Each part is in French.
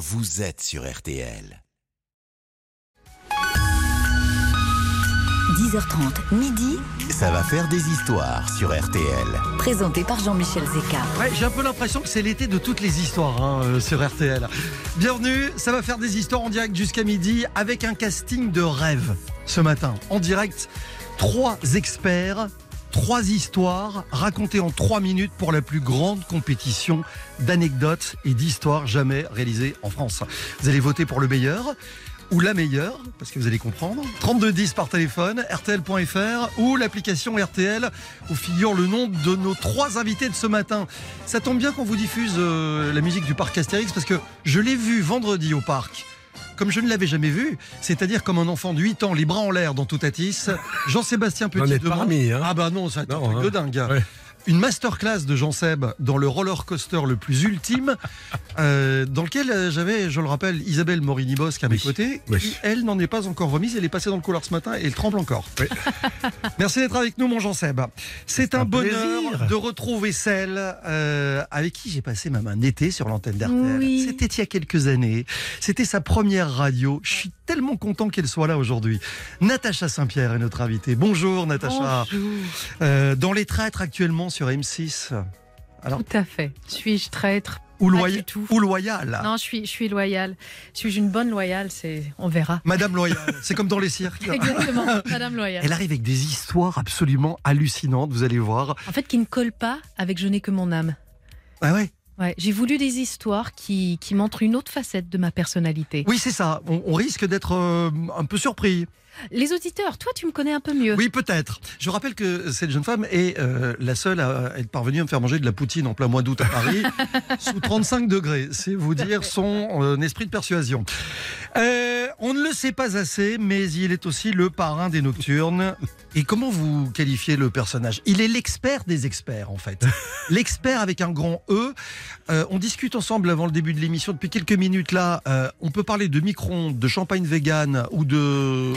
vous êtes sur RTL. 10h30, midi, Ça va faire des histoires sur RTL. présenté par Jean-Michel Zeka. Ouais, j'ai un peu l'impression que c'est l'été de toutes les histoires hein, euh, sur RTL. Bienvenue, ça va faire des histoires en direct jusqu'à midi avec un casting de rêve ce matin. En direct, trois experts, trois histoires racontées en trois minutes pour la plus grande compétition d'anecdotes et d'histoires jamais réalisée en France. Vous allez voter pour le meilleur ou la meilleure, parce que vous allez comprendre. 3210 par téléphone, rtl.fr ou l'application RTL où figure le nom de nos trois invités de ce matin. Ça tombe bien qu'on vous diffuse euh, la musique du parc Astérix parce que je l'ai vu vendredi au parc. Comme je ne l'avais jamais vu, c'est-à-dire comme un enfant de 8 ans, les bras en l'air dans Toutatis, Jean-Sébastien N'en Petit pas remis, hein. Ah bah non, ça un Non, truc hein. de dingue. Ouais. Une masterclass de Jean Seb dans le roller coaster le plus ultime, euh, dans lequel euh, j'avais, je le rappelle, Isabelle Morini-Bosque à mes Oui. côtés. Oui. qui, elle n'en est pas encore remise, elle est passée dans le couloir ce matin et elle tremble encore. Oui. Merci d'être avec nous, mon Jean Seb. C'est un, un bonheur plaisir. de retrouver celle euh, avec qui j'ai passé même un été sur l'antenne d'RTL. Oui. C'était il y a quelques années. C'était sa première radio. Je suis tellement content qu'elle soit là aujourd'hui. Natacha Saint-Pierre est notre invitée. Bonjour, Natacha. Bonjour. Euh, dans les traîtres actuellement sur M6. Alors, Tout à fait. Suis-je traître? ou, Pas loya- du tout. ou loyal? Non, je suis, je suis loyale. Suis-je une bonne loyale? C'est, on verra. Madame loyale. C'est comme dans les cirques. Exactement, Madame loyale. Elle arrive avec des histoires absolument hallucinantes, vous allez voir. En fait, qui ne colle pas avec Je n'ai que mon âme. Ah ouais? Ouais, j'ai voulu des histoires qui, qui montrent une autre facette de ma personnalité. Oui, c'est ça. On, on risque d'être euh, un peu surpris. Les auditeurs, toi, tu me connais un peu mieux. Oui, peut-être. Je rappelle que cette jeune femme est euh, la seule à être parvenue à me faire manger de la poutine en plein mois d'août à Paris, sous 35 degrés. C'est vous dire son euh, esprit de persuasion. Euh, on ne le sait pas assez, mais il est aussi le parrain des nocturnes. Et comment vous qualifiez le personnage? Il est l'expert des experts, en fait. L'expert avec un grand E. Euh, on discute ensemble avant le début de l'émission depuis quelques minutes là. Euh, on peut parler de micro-ondes, de champagne vegan ou de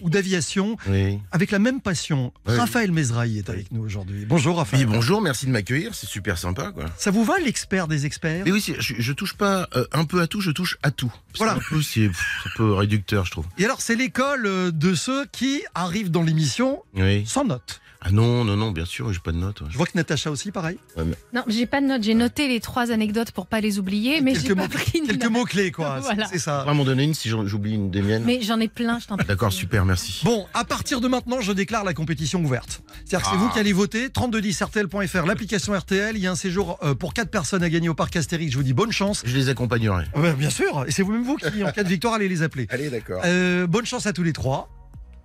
ou d'aviation Oui. avec la même passion. Oui. Raphaël Mezrahi est avec nous aujourd'hui. Bonjour Raphaël. Oui, bonjour, merci de m'accueillir, c'est super sympa quoi. Ça vous va l'expert des experts? Mais oui, je, je touche pas euh, un peu à tout, je touche à tout. Voilà. Un peu, c'est un peu réducteur, je trouve. Et alors c'est l'école euh, de ceux qui arrivent dans l'émission sans note. Ah non, non, non, bien sûr, j'ai pas de notes. ouais. Je vois que Natacha aussi pareil. Non, j'ai pas de notes. J'ai noté les trois anecdotes pour pas les oublier, mais j'ai quelques pas mots, pris de quelques notes. mots clés quoi. Voilà. C'est ça. Va m'en donner une si j'en- j'oublie une des miennes. Mais j'en ai plein, je t'en prie. D'accord, super, merci. Bon, à partir de maintenant, je déclare la compétition ouverte. C'est-à-dire que c'est Ah. vous qui allez voter. 3210rtl.fr, l'application RTL. Il y a un séjour euh, pour 4 personnes à gagner au parc Astérix. Je vous dis bonne chance. Je les accompagnerai. Ah ben, bien sûr. Et c'est vous-même vous qui, en cas de victoire, allez les appeler. Allez, d'accord. Euh, bonne chance à tous les trois.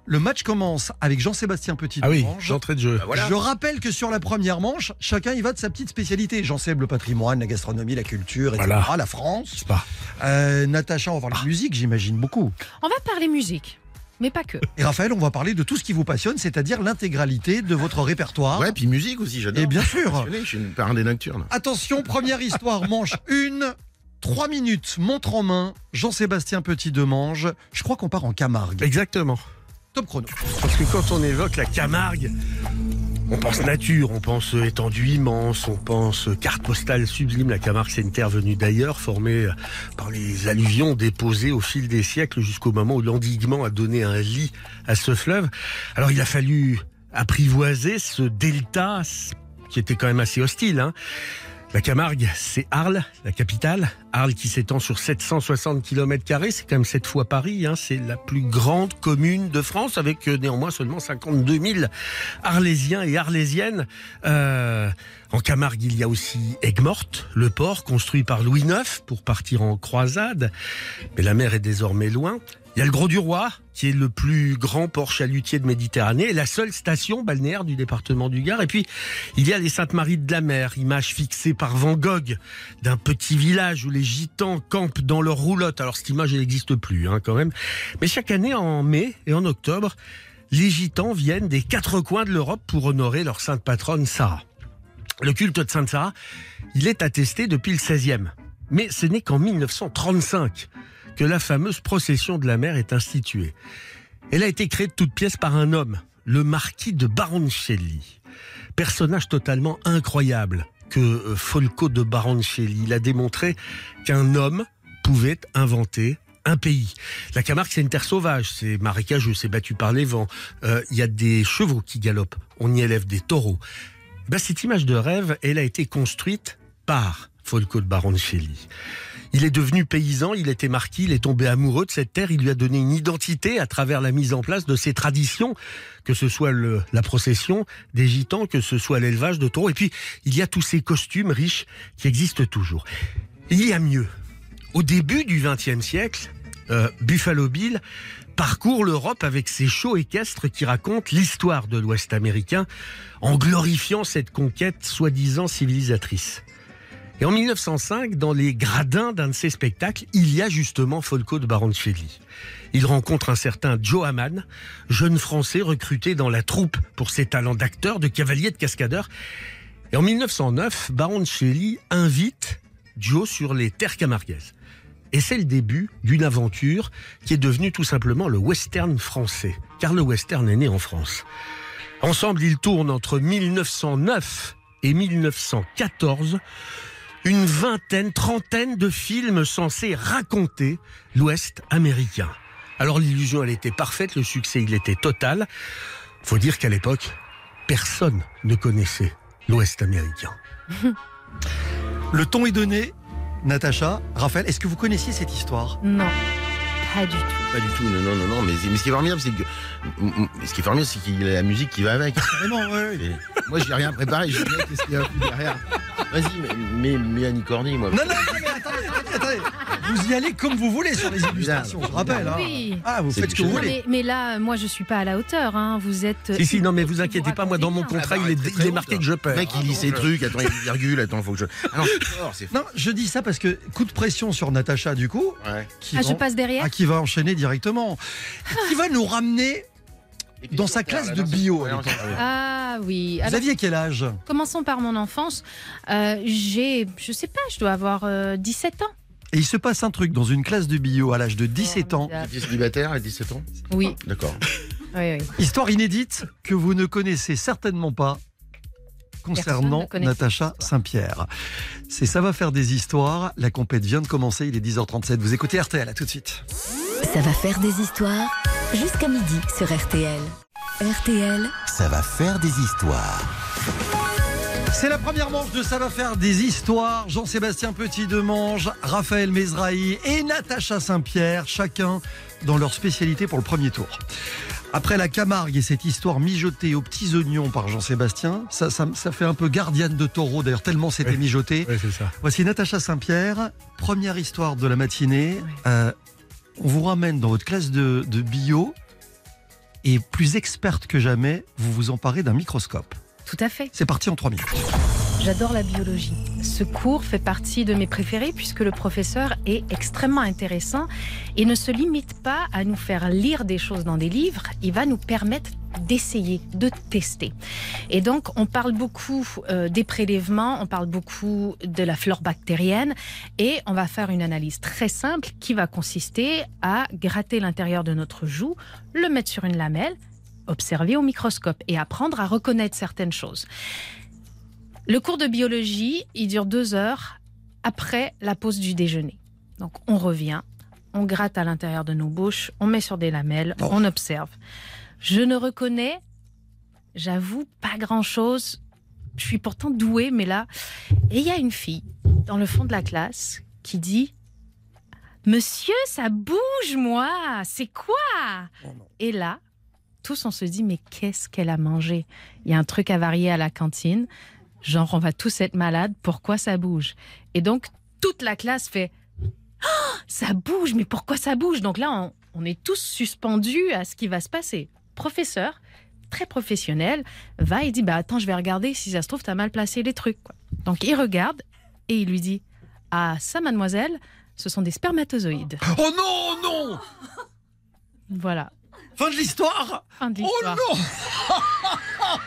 Le match commence avec Jean-Sébastien Petit. Ah oui, d'entrée de jeu. voilà. Je rappelle que sur la première manche, chacun y va de sa petite spécialité. Jean Seb, le patrimoine, la gastronomie, la culture, etc. Voilà. La France. Pas. Euh, Natacha, on va parler de musique, j'imagine beaucoup. On va parler musique, mais pas que. Et Raphaël, on va parler de tout ce qui vous passionne, c'est-à-dire l'intégralité de votre répertoire. Ouais, puis musique aussi, j'adore. Et bien sûr. Je suis une parrain des nocturnes. Attention, première histoire, manche 1. 3 minutes, montre en main, Jean-Sébastien Petit Demange. Je crois qu'on part en Camargue. Exactement. Parce que quand on évoque la Camargue, on pense nature, on pense étendue immense, on pense carte postale sublime. La Camargue, c'est une terre venue d'ailleurs, formée par les alluvions déposées au fil des siècles jusqu'au moment où l'endiguement a donné un lit à ce fleuve. Alors il a fallu apprivoiser ce delta qui était quand même assez hostile. Hein. La Camargue, c'est Arles, la capitale. Arles qui s'étend sur 760 km, c'est quand même cette fois Paris. Hein. C'est la plus grande commune de France, avec euh, néanmoins seulement 52 000 Arlésiens et Arlésiennes. Euh, en Camargue, il y a aussi Aigues-Mortes, le port construit par Louis IX pour partir en croisade. Mais la mer est désormais loin. Il y a le Gros du Roi, qui est le plus grand port chalutier de Méditerranée et la seule station balnéaire du département du Gard. Et puis, il y a les Saintes-Maries de la Mer, image fixée par Van Gogh d'un petit village où les gitans campent dans leur roulotte. Alors, cette image, n'existe plus, hein, quand même. Mais chaque année, en mai et en octobre, les gitans viennent des quatre coins de l'Europe pour honorer leur sainte patronne Sarah. Le culte de Sainte Sarah, il est attesté depuis le 16e. Mais ce n'est qu'en 1935 que la fameuse procession de la mer est instituée. Elle a été créée de toutes pièces par un homme, le marquis de Baroncelli. Personnage totalement incroyable que euh, Folco de Baroncelli. A démontré qu'un homme pouvait inventer un pays. La Camargue, c'est une terre sauvage, c'est marécageux, c'est battu par les vents. Euh, Il y a des chevaux qui galopent, on y élève des taureaux. Ben, cette image de rêve, elle a été construite par Folco de Baroncelli. Il est devenu paysan, il était marquis, il est tombé amoureux de cette terre, il lui a donné une identité à travers la mise en place de ses traditions, que ce soit la procession des gitans, que ce soit l'élevage de taureaux. Et puis, il y a tous ces costumes riches qui existent toujours. Il y a mieux. Au début du XXe siècle, euh, Buffalo Bill parcourt l'Europe avec ses shows équestres qui racontent l'histoire de l'Ouest américain en glorifiant cette conquête soi-disant civilisatrice. Et en 1905, dans les gradins d'un de ses spectacles, il y a justement Folco de Baroncelli. Il rencontre un certain Joe Hamann, jeune Français recruté dans la troupe pour ses talents d'acteur, de cavalier, de cascadeur. Et en 1909, Baroncelli invite Joe sur les terres camarguaises. Et c'est le début d'une aventure qui est devenue tout simplement le western français, car le western est né en France. Ensemble, ils tournent entre 1909 et 1914 une vingtaine, trentaine de films censés raconter l'Ouest américain. Alors l'illusion, elle était parfaite, le succès, il était total. Faut dire qu'à l'époque, personne ne connaissait l'Ouest américain. Le ton est donné. Natacha, Raphaël, est-ce que vous connaissiez cette histoire? Non, pas du tout. Pas du tout, non, non, non, non. Mais, mais ce qui est formidable, c'est que. Ce qui est formidable, c'est qu'il y a la musique qui va avec. Vraiment. Et moi, j'ai rien préparé. Je sais pas qu'est-ce qu'il y a derrière? Vas-y, mais, mais, mais Annie moi. Non, non, non, mais attendez, attendez, attendez. Vous y allez comme vous voulez sur les illustrations, je rappelle. hein. Oui. Ah, vous faites ce que vous voulez. mais, mais là, moi, je suis pas à la hauteur. hein. Vous êtes. Si, si, non, mais vous vous inquiétez pas, moi, dans mon contrat, Ah, il est, il haut, marqué que je Le perds. mec, il lit ses trucs. Attends, il y a une virgule. Attends, faut que je. Ah non, c'est fort, c'est fort. Non, je dis ça parce que coup de pression sur Natacha, du coup, Ouais. qui, Ah, je passe derrière ah, qui va enchaîner directement. Qui va nous ramener. Dans sa classe de bio. Ah oui. Vous Alors, aviez quel âge? commençons par mon enfance. Euh, J'ai, je sais pas, je dois avoir euh, 17 ans. Et il se passe un truc dans une classe de bio à l'âge de 17 ans. T'es célibataire à 17 ans Oui, D'accord. oui, oui. Histoire inédite que vous ne connaissez certainement pas concernant Natacha. Saint-Pierre. C'est Ça va faire des histoires. La compète vient de commencer, il est 10h37. Vous écoutez RTL, à tout de suite. Ça va faire des histoires jusqu'à midi sur RTL. RTL, Ça va faire des histoires. C'est la première manche de Ça va faire des histoires. Jean-Sébastien Petit-Demange, Raphaël Mezrahi et Natacha Saint-Pierre, chacun dans leur spécialité pour le premier tour. Après la Camargue et cette histoire mijotée aux petits oignons par Jean-Sébastien, ça, ça, ça fait un peu gardienne de taureau d'ailleurs, tellement c'était Oui. mijoté. C'est ça. Voici Natacha Saint-Pierre, première histoire de la matinée. Euh, on vous ramène dans votre classe de, de bio et plus experte que jamais, vous vous emparez d'un microscope. Tout à fait. C'est parti en trois minutes. J'adore la biologie. Ce cours fait partie de mes préférés puisque le professeur est extrêmement intéressant et ne se limite pas à nous faire lire des choses dans des livres, il va nous permettre d'essayer, de tester. Et donc, on parle beaucoup euh, des prélèvements, on parle beaucoup de la flore bactérienne et on va faire une analyse très simple qui va consister à gratter l'intérieur de notre joue, le mettre sur une lamelle, observer au microscope et apprendre à reconnaître certaines choses. Le cours de biologie, il dure deux heures après la pause du déjeuner. Donc on revient, on gratte à l'intérieur de nos bouches, on met sur des lamelles, Oh. on observe. Je ne reconnais, j'avoue, pas grand-chose. Je suis pourtant douée, mais là... Et il y a une fille dans le fond de la classe qui dit Monsieur, ça bouge, moi C'est quoi? Et là, tous on se dit Mais qu'est-ce qu'elle a mangé? Il y a un truc avarié à la cantine. Genre, on va tous être malades, pourquoi ça bouge? Et donc, toute la classe fait Ah, Ça bouge, mais pourquoi ça bouge? Donc là, on, on est tous suspendus à ce qui va se passer. Professeur, très professionnel, va et dit Bah attends, je vais regarder si ça se trouve, t'as mal placé les trucs. quoi. Donc il regarde et il lui dit Ah, ça, mademoiselle, ce sont des spermatozoïdes. Oh non, non Voilà. Fin de l'histoire Fin de Oh l'histoire. non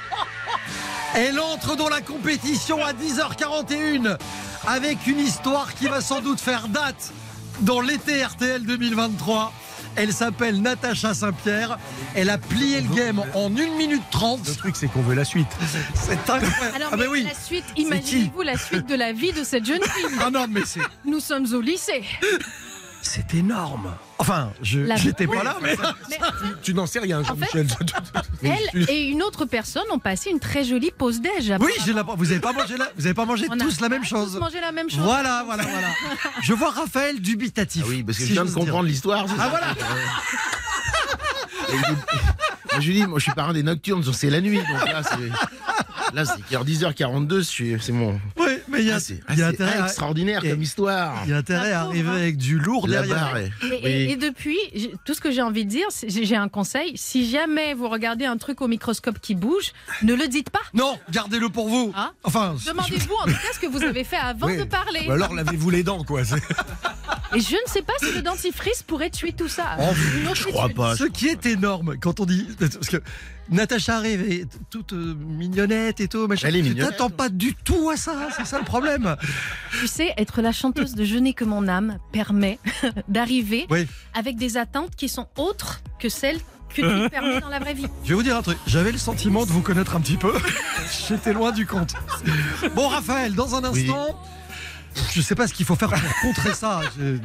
Elle entre dans la compétition à 10h41 avec une histoire qui va sans doute faire date dans l'été RTL 2023. Elle s'appelle Natacha Saint-Pierre. Elle a plié le game en 1 minute Le 30. truc, c'est qu'on veut la suite. C'est incroyable. Alors, ah mais oui. la suite, imaginez-vous la suite de la vie de cette jeune fille. Ah non, mais c'est... Nous sommes au lycée. C'est énorme. Enfin, je Oui, pas là, mais Mais Tu n'en sais rien, Jean-Michel. elle et une autre personne ont passé une très jolie pause déj. oui, j'ai la... vous avez pas mangé la... vous avez pas mangé On tous la même pas chose. tous mangé la même chose. Voilà, voilà, voilà. Je vois Raphaël dubitatif. Ah oui, parce que si je viens de comprendre l'histoire. Ah voilà. Et je- moi, je lui dis, moi je suis parrain des nocturnes, donc c'est la nuit. Donc là, c'est. Là, c'est 10h42, je suis- c'est mon. Oui, mais il y a, Ah, y a ah, intérêt, extraordinaire comme histoire. il y a intérêt à arriver avec du lourd La derrière. barre est- Et, et- Oui. et depuis, tout ce que j'ai envie de dire, c'est- j'ai un conseil. Si jamais vous regardez un truc au microscope qui bouge, ne le dites pas. Non, gardez-le pour vous. Hein enfin, Demandez-vous en tout cas ce que vous avez fait avant Oui. de parler. Ou alors lavez-vous les dents, quoi. Et je ne sais pas si le dentifrice pourrait tuer tout ça. Oh, Je crois pas. Ce qui est énorme quand on dit. Parce que Natacha arrive et toute euh, mignonnette et tout, machin. Elle est Tu mignonnette. t'attends pas du tout à ça, c'est ça le problème. Tu sais, être la chanteuse de Je n'ai que mon âme permet d'arriver Oui. avec des attentes qui sont autres que celles que tu permets dans la vraie vie. Je vais vous dire un truc, j'avais le sentiment de vous connaître un petit peu. J'étais loin du compte. Bon, Raphaël, dans un Oui. Je sais pas ce qu'il faut faire pour contrer ça. Je- euh,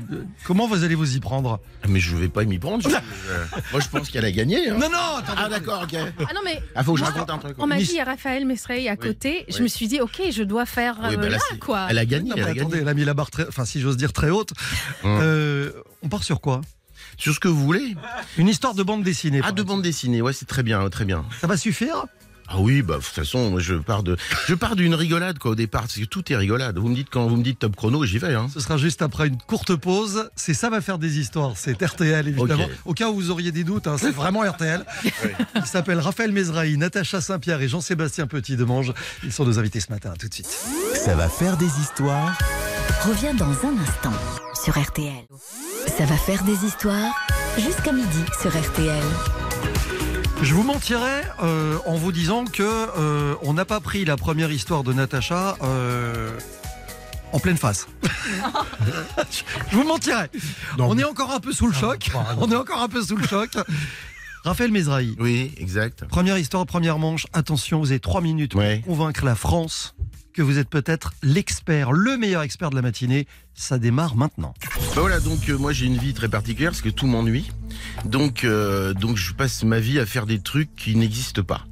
Comment vous allez vous y prendre Mais je vais pas m'y prendre. je- je- Moi, je pense qu'elle a gagné. hein. Non, non, attendez. Ah, d'accord, ok. Ah non, mais Ah, faut que je Moi, raconte un truc. on m'a dit, il y a Raphaël Mesrey à côté. Je oui. me suis dit, ok, je dois faire Oui, euh, bah là, là, c'est- quoi. Elle a gagné, Non, elle gagné. attendez, elle a mis la barre très, enfin si j'ose dire très haute. Hum. Euh, on part sur quoi? Sur ce que vous voulez. Une histoire de bande dessinée. Ah, de bande dessinée, ouais, c'est très bien, très bien. Ça va suffire? Ah oui, bah de toute façon, moi, je pars de, je pars d'une rigolade quoi au départ, parce que tout est rigolade. Vous me dites quand vous me dites top chrono, j'y vais. Hein. Ce sera juste après une courte pause. C'est ça va faire des histoires. C'est RTL évidemment. Au cas où vous auriez des doutes, hein, c'est vraiment RTL. Il s'appelle Raphaël Mezrahi, Natacha Saint-Pierre et Jean-Sébastien Petit de Mange. Ils sont nos invités ce matin. À tout de suite. Ça va faire des histoires. Revient dans un instant sur RTL. Ça va faire des histoires jusqu'à midi sur RTL. Je vous mentirais euh, en vous disant que euh, on n'a pas pris la première histoire de Natacha euh, en pleine face. Je vous mentirais. Non, On mais- est encore un peu sous le choc. On est encore un peu sous le choc. Raphaël Mezrahi, Oui, exact. première histoire, première manche. Attention, vous avez trois minutes Ouais. pour convaincre la France que vous êtes peut-être l'expert, le meilleur expert de la matinée. Ça démarre maintenant. Bah voilà, donc euh, moi j'ai une vie très particulière parce que tout m'ennuie. Euh, donc je passe ma vie à faire des trucs qui n'existent pas.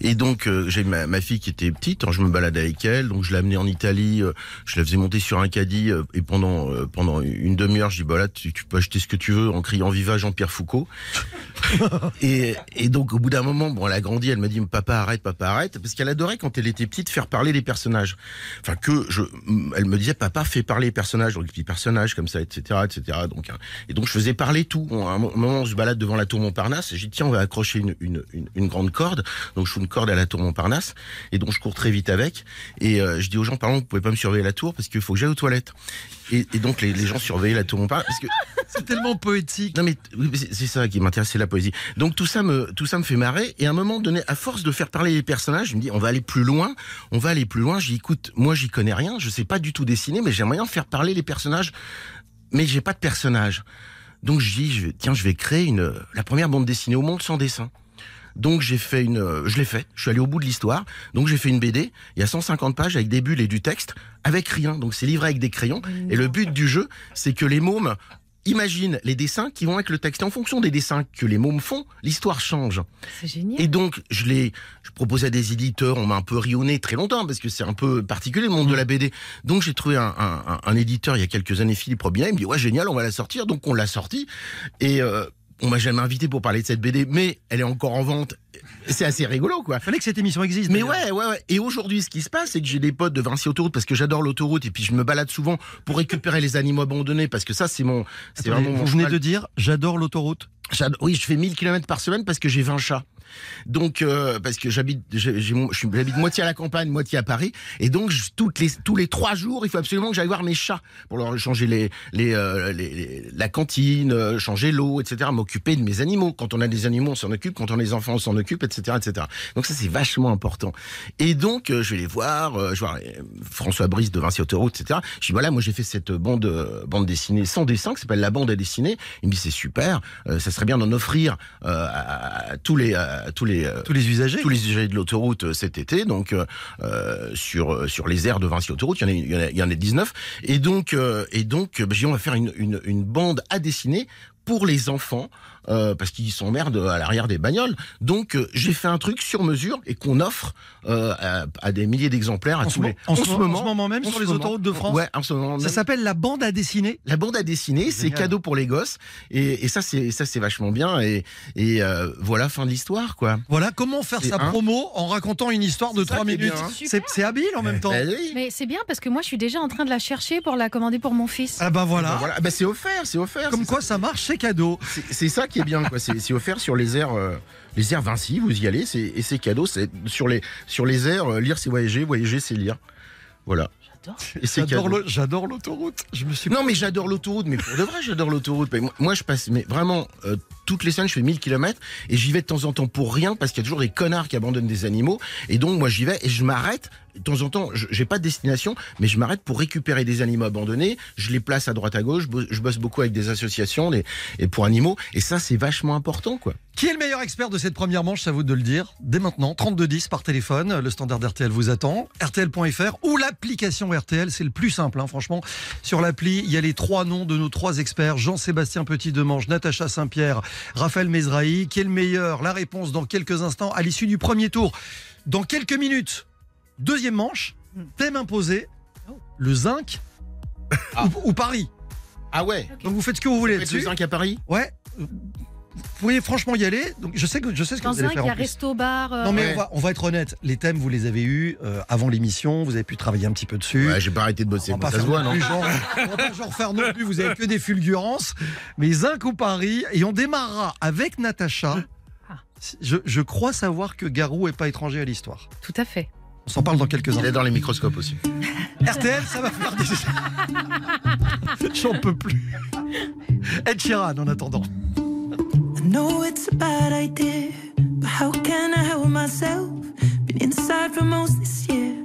Et donc euh, j'ai ma, ma fille qui était petite, hein, je me baladais avec elle, donc je amenée en Italie, euh, je la faisais monter sur un caddie euh, et pendant euh, pendant une demi-heure, je dis bah là tu, tu peux acheter ce que tu veux en criant viva Jean-Pierre Foucault. et, et donc au bout d'un moment, bon elle a grandi, elle m'a dit papa arrête, papa arrête, parce qu'elle adorait quand elle était petite faire parler les personnages. Enfin que je, elle me disait papa fais parler les personnages, donc petits personnages comme ça, etc., etc. Donc hein, et donc je faisais parler tout. À un moment, je balade devant la tour Montparnasse, et j'ai dit tiens on va accrocher une, une, une, une grande corde. Donc je fous une corde à la tour Montparnasse, et donc je cours très vite avec. Et euh, je dis aux gens pardon vous pouvez pas me surveiller la tour parce qu'il faut que j'aille aux toilettes. Et, et donc les, les gens surveillaient la tour Montparnasse parce que C'est tellement poétique. non mais c'est ça qui m'intéresse, c'est la poésie. Donc tout ça me tout ça me fait marrer et à un moment donné, à force de faire parler les personnages, je me dis on va aller plus loin, on va aller plus loin. J'y écoute, moi j'y connais rien, je sais pas du tout dessiner, mais j'aimerais bien faire parler les personnages, mais j'ai pas de personnages. Donc je dis je tiens je vais créer une la première bande dessinée au monde sans dessin. Donc j'ai fait une, euh, je l'ai fait. Je suis allé au bout de l'histoire. Donc j'ai fait une BD. Il y a 150 pages avec des bulles et du texte, avec rien. Donc c'est livré avec des crayons. Et le but du jeu, c'est que les mômes imaginent les dessins qui vont avec le texte. Et en fonction des dessins que les mômes font, l'histoire change. C'est génial. Et donc, je l'ai, je proposais à des éditeurs, on m'a un peu rionné très longtemps parce que c'est un peu particulier le monde de la BD. Donc, j'ai trouvé un, un- un- un éditeur il y a quelques années, Philippe Robinet, il me dit ouais génial, on va la sortir. Donc, on l'a sortie et euh, on m'a jamais invité pour parler de cette BD, mais elle est encore en vente. C'est assez rigolo, quoi. Fallait que cette émission existe. Mais ouais, ouais, ouais. Et aujourd'hui, ce qui se passe, c'est que j'ai des potes de Vinci Autoroute parce que j'adore l'autoroute et puis je me balade souvent pour récupérer les animaux abandonnés parce que ça, c'est mon, c'est vraiment mon vous venez cheval. de dire, j'adore l'autoroute. Oui, je fais 1000 km par semaine parce que j'ai 20 chats. Donc euh, parce que j'habite j'habite moitié à la campagne, moitié à Paris et donc les tous les trois jours, il faut absolument que j'aille voir mes chats pour leur changer les euh, la cantine, euh, changer l'eau, etc. M'occuper de mes animaux. Quand on a des animaux, on s'en occupe. Quand on a des enfants, on s'en occupe, etc., etc. Donc ça c'est vachement important. Et donc je vais les voir, je euh, François Brice de Vinci Autoroute, etc. Je dis voilà, moi j'ai fait cette bande bande dessinée sans dessin qui s'appelle La bande à dessiner. Il me dit c'est super, ça serait bien d'en offrir à, tous les tous les euh, Tous les usagers. tous les usagers de l'autoroute euh, cet été, donc euh, sur sur les aires de Vinci Autoroute, il y en a, il y en a, il y en a 19, et donc euh, et donc bah, on va faire une, une, une bande à dessiner pour les enfants euh, parce qu'ils s'emmerdent à l'arrière des bagnoles. Donc euh, j'ai fait un truc sur mesure et qu'on offre euh, à, à des milliers d'exemplaires à En ce tous les en ce en ce moment même sur les autoroutes de France Ouais, en ce moment Ça même. s'appelle la bande à dessiner. La bande à dessiner, c'est cadeau pour les gosses et, et ça c'est ça c'est vachement bien et et euh, voilà fin de l'histoire quoi. Voilà comment faire sa un. promo en racontant une histoire de C'est ça 3 qui est minutes. hein. C'est habile en même temps. Bah oui. Mais c'est bien parce que moi, je suis déjà en train de la chercher pour la commander pour mon fils. Ah bah Bah voilà. voilà, bah c'est offert, c'est offert. Comme quoi ça marche, c'est cadeau. C'est c'est ça qui est bien, quoi. C'est offert sur les airs, euh, les airs Vinci. Vous y allez, c'est et c'est cadeau. C'est sur les sur les airs. euh, lire, c'est voyager. Voyager, c'est lire. Voilà. J'adore. L'autoroute. Je me suis Non, mais j'adore l'autoroute. Mais pour de vrai, j'adore l'autoroute. Mais moi- Moi, je passe, mais vraiment euh, toutes les semaines, je fais 1000 km et j'y vais de temps en temps pour rien parce qu'il y a toujours des connards qui abandonnent des animaux. Et donc, moi, j'y vais et je m'arrête. De temps en temps, je- j'ai pas de destination, mais je m'arrête pour récupérer des animaux abandonnés. Je les place à droite à gauche. Je bo- Je bosse beaucoup avec des associations des, et pour animaux. Et ça, c'est vachement important, quoi. Qui est le meilleur expert de cette première manche Ça vous de le dire dès maintenant. 3210 par téléphone. Le standard d'RTL vous attend. RTL.fr ou l'application RTL. C'est le plus simple, hein, franchement. Sur l'appli, il y a les trois noms de nos trois experts Jean-Sébastien Petit-Demange, Natacha Saint-Pierre, Raphaël Mezrahi. Qui est le meilleur? La réponse dans quelques instants à l'issue du premier tour. Dans quelques minutes, deuxième manche. Thème imposé le zinc Ah. ou, ou Paris. Ah ouais. Donc vous faites ce que vous voulez Faites le zinc à Paris? Ouais. Vous pouvez franchement y aller. Donc je sais que je sais ce que Dans vous allez un, faire il y en a plus. resto-bar. euh, Non mais Ouais. on, va, on va être honnête, les thèmes vous les avez eus euh, avant l'émission, vous avez pu travailler un petit peu dessus. Ouais, j'ai pas arrêté de bosser. on va pas ça se faire voit, non plus genre, on va pas genre faire non plus, vous avez que des fulgurances. Mais Zinc ou Paris, et on démarrera avec Natacha. Ah. Je, je crois savoir que Garou est pas étranger à l'histoire. Tout à fait. On s'en parle dans quelques Il instants. est dans les microscopes aussi. RTL, ça va faire des... J'en peux plus. Ed Sheeran en attendant. I know it's a bad idea, but how can I help myself? Been inside for most this year,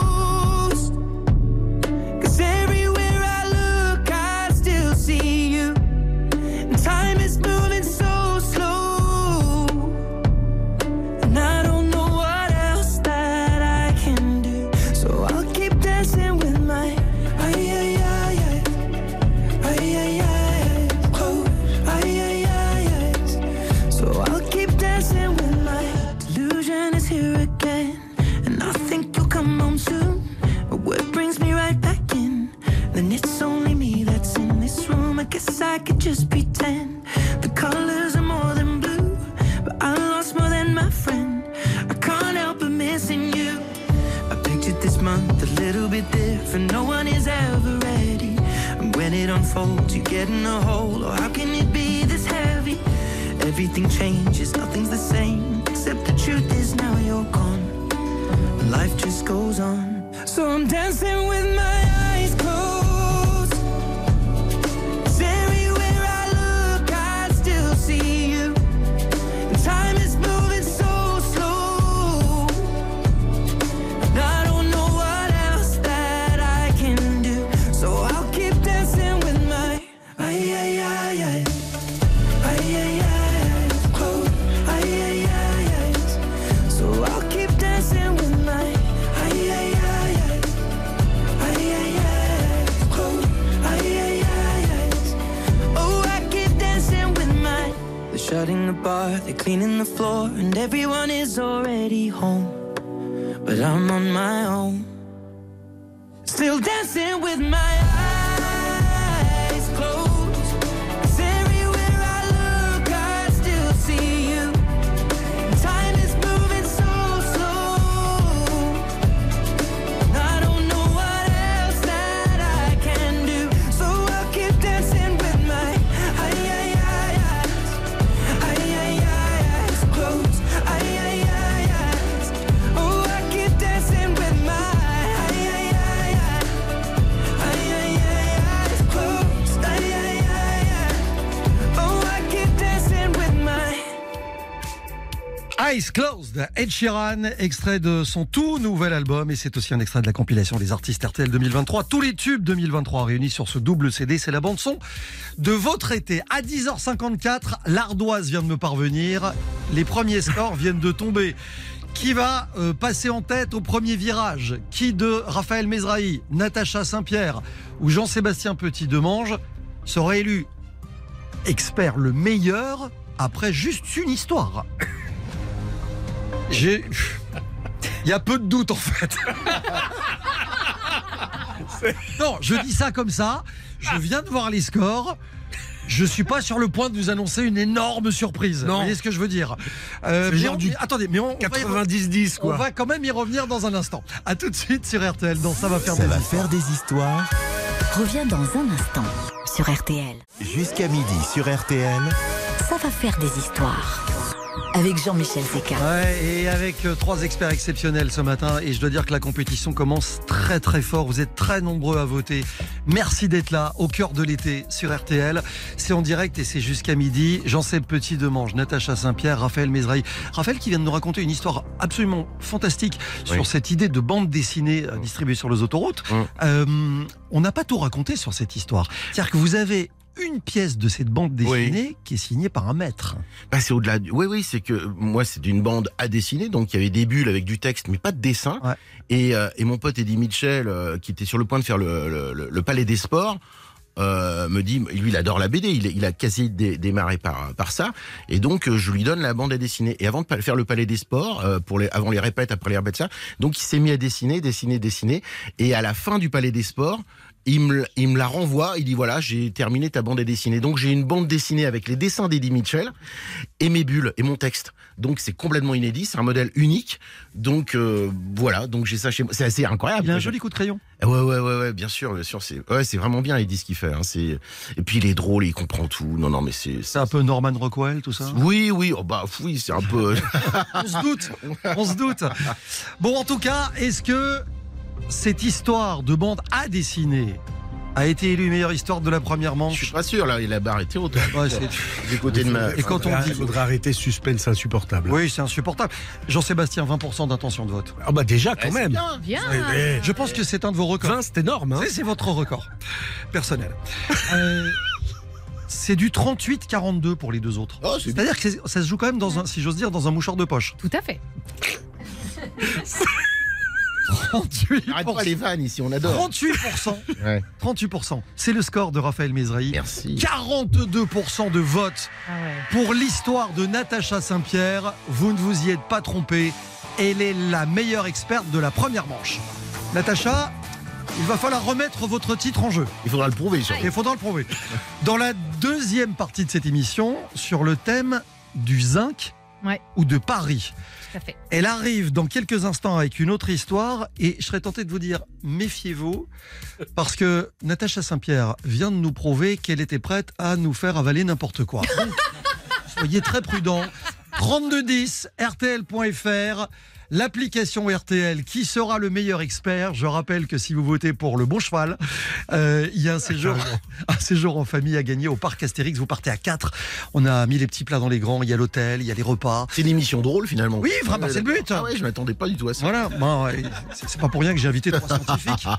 Closed, Ed Sheeran, extrait de son tout nouvel album et c'est aussi un extrait de la compilation des artistes RTL 2023. Tous les tubes 2023 réunis sur ce double CD, c'est la bande son de votre été. À 10h54, l'ardoise vient de me parvenir, les premiers scores viennent de tomber. Qui va euh, passer en tête au premier virage? Qui de Raphaël Mezrahi, Natacha Saint-Pierre ou Jean-Sébastien Petit-Demange sera élu expert le meilleur après juste une histoire? J'ai. Il y a peu de doute en fait. Non, je dis ça comme ça. Je viens de voir les scores. Je suis pas sur le point de vous annoncer une énorme surprise. Non. Vous voyez ce que je veux dire? Euh, mais genre on- du Attendez, mais on, on va y re- 90-10 on quoi. va quand même y revenir dans un instant. À tout de suite sur RTL. Dans ça va faire Ça des va histoires. faire des histoires Revient dans un instant sur RTL. jusqu'à midi sur RTL. Ça va faire des histoires. Avec Jean-Michel Zeka. Ouais, et avec euh, trois experts exceptionnels ce matin, et je dois dire que la compétition commence très très fort. Vous êtes très nombreux à voter. Merci d'être là, au cœur de l'été sur RTL. C'est en direct et c'est jusqu'à midi. Jean-Seb Petit Demange, Natacha Saint-Pierre, Raphaël Mezrahi. Raphaël qui vient de nous raconter une histoire absolument fantastique sur Oui. cette idée de bande dessinée euh, distribuée sur les autoroutes. Mm. Euh, on n'a pas tout raconté sur cette histoire. C'est-à-dire que vous avez une pièce de cette bande dessinée qui est signée par un maître. Bah, c'est au-delà du... Oui, oui, c'est que moi, c'est d'une bande à dessiner, donc il y avait des bulles avec du texte, mais pas de dessin. Ouais. Et, euh, et mon pote Eddie Mitchell, euh, qui était sur le point de faire le, le- le- le Palais des Sports, euh, me dit, lui, il adore la BD, il, il a quasi dé- démarré par, par ça, et donc euh, je lui donne la bande à dessiner. Et avant de faire le Palais des Sports, euh, pour les, avant les répètes, après les répètes, ça, donc il s'est mis à dessiner, dessiner, dessiner, et à la fin du Palais des Sports, il me, il me la renvoie, il dit voilà, j'ai terminé ta bande à dessiner. Donc j'ai une bande dessinée avec les dessins d'Eddie Mitchell et mes bulles et mon texte. Donc c'est complètement inédit, c'est un modèle unique. Donc euh, voilà, donc j'ai ça chez moi. C'est assez incroyable. Il a un joli coup de crayon. Ouais ouais ouais ouais, bien sûr, bien sûr, c'est ouais, vraiment bien Eddie ce qu'il fait. Hein, c'est et puis il est drôle, il comprend tout. Non non mais c'est C'est un peu Norman Rockwell, tout ça. oui oui, oh, bah oui, c'est un peu. On se doute, on se doute. Bon, en tout cas, est-ce que cette histoire de bande à dessiner a été élue meilleure histoire de la première Je suis manche pas sûr là, la barre était haute. Ouais, du côté de ma. Et quand on dit- Il faudrait arrêter suspense insupportable. Oui, c'est insupportable. Jean-Sébastien, 20% d'intention de vote. Ah bah déjà quand Ouais, c'est même. bien. Bien. Eh, Je pense que c'est un de vos records. 20 c'est énorme. Hein C'est- votre record personnel. Euh, c'est du 38-42 pour les deux autres. Oh, c'est C'est-à-dire que ça se joue quand même dans un, si j'ose dire, dans un mouchoir de poche. Tout à fait. 38%. Arrête pas les vannes ici, on adore. 38%. Ouais. 38%. C'est le score de Raphaël Mezrahi. Merci. 42% de vote Ah ouais. pour l'histoire de Natacha Saint-Pierre. Vous ne vous y êtes pas trompé. Elle est la meilleure experte de la première manche. Natacha, il va falloir remettre votre titre en jeu. Il faudra le prouver. Et il faudra le prouver. Dans la deuxième partie de cette émission, sur le thème du zinc Ouais. ou de Paris. Elle arrive dans quelques instants avec une autre histoire et je serais tenté de vous dire méfiez-vous parce que Natacha Saint-Pierre vient de nous prouver qu'elle était prête à nous faire avaler n'importe quoi. Soyez très prudents. 3210 rtl.fr L'application RTL, qui sera le meilleur expert Je rappelle que si vous votez pour le bon cheval, euh, il y a un séjour, un séjour en famille à gagner au parc Astérix. Vous partez à 4. On a mis les petits plats dans les grands. Il y a l'hôtel, il y a les repas. C'est une émission drôle finalement. Oui, vraiment, c'est le but. Ah ouais, je m'attendais pas du tout à ça. Voilà, bon, ouais, c'est c'est pas pour rien que j'ai invité trois scientifiques.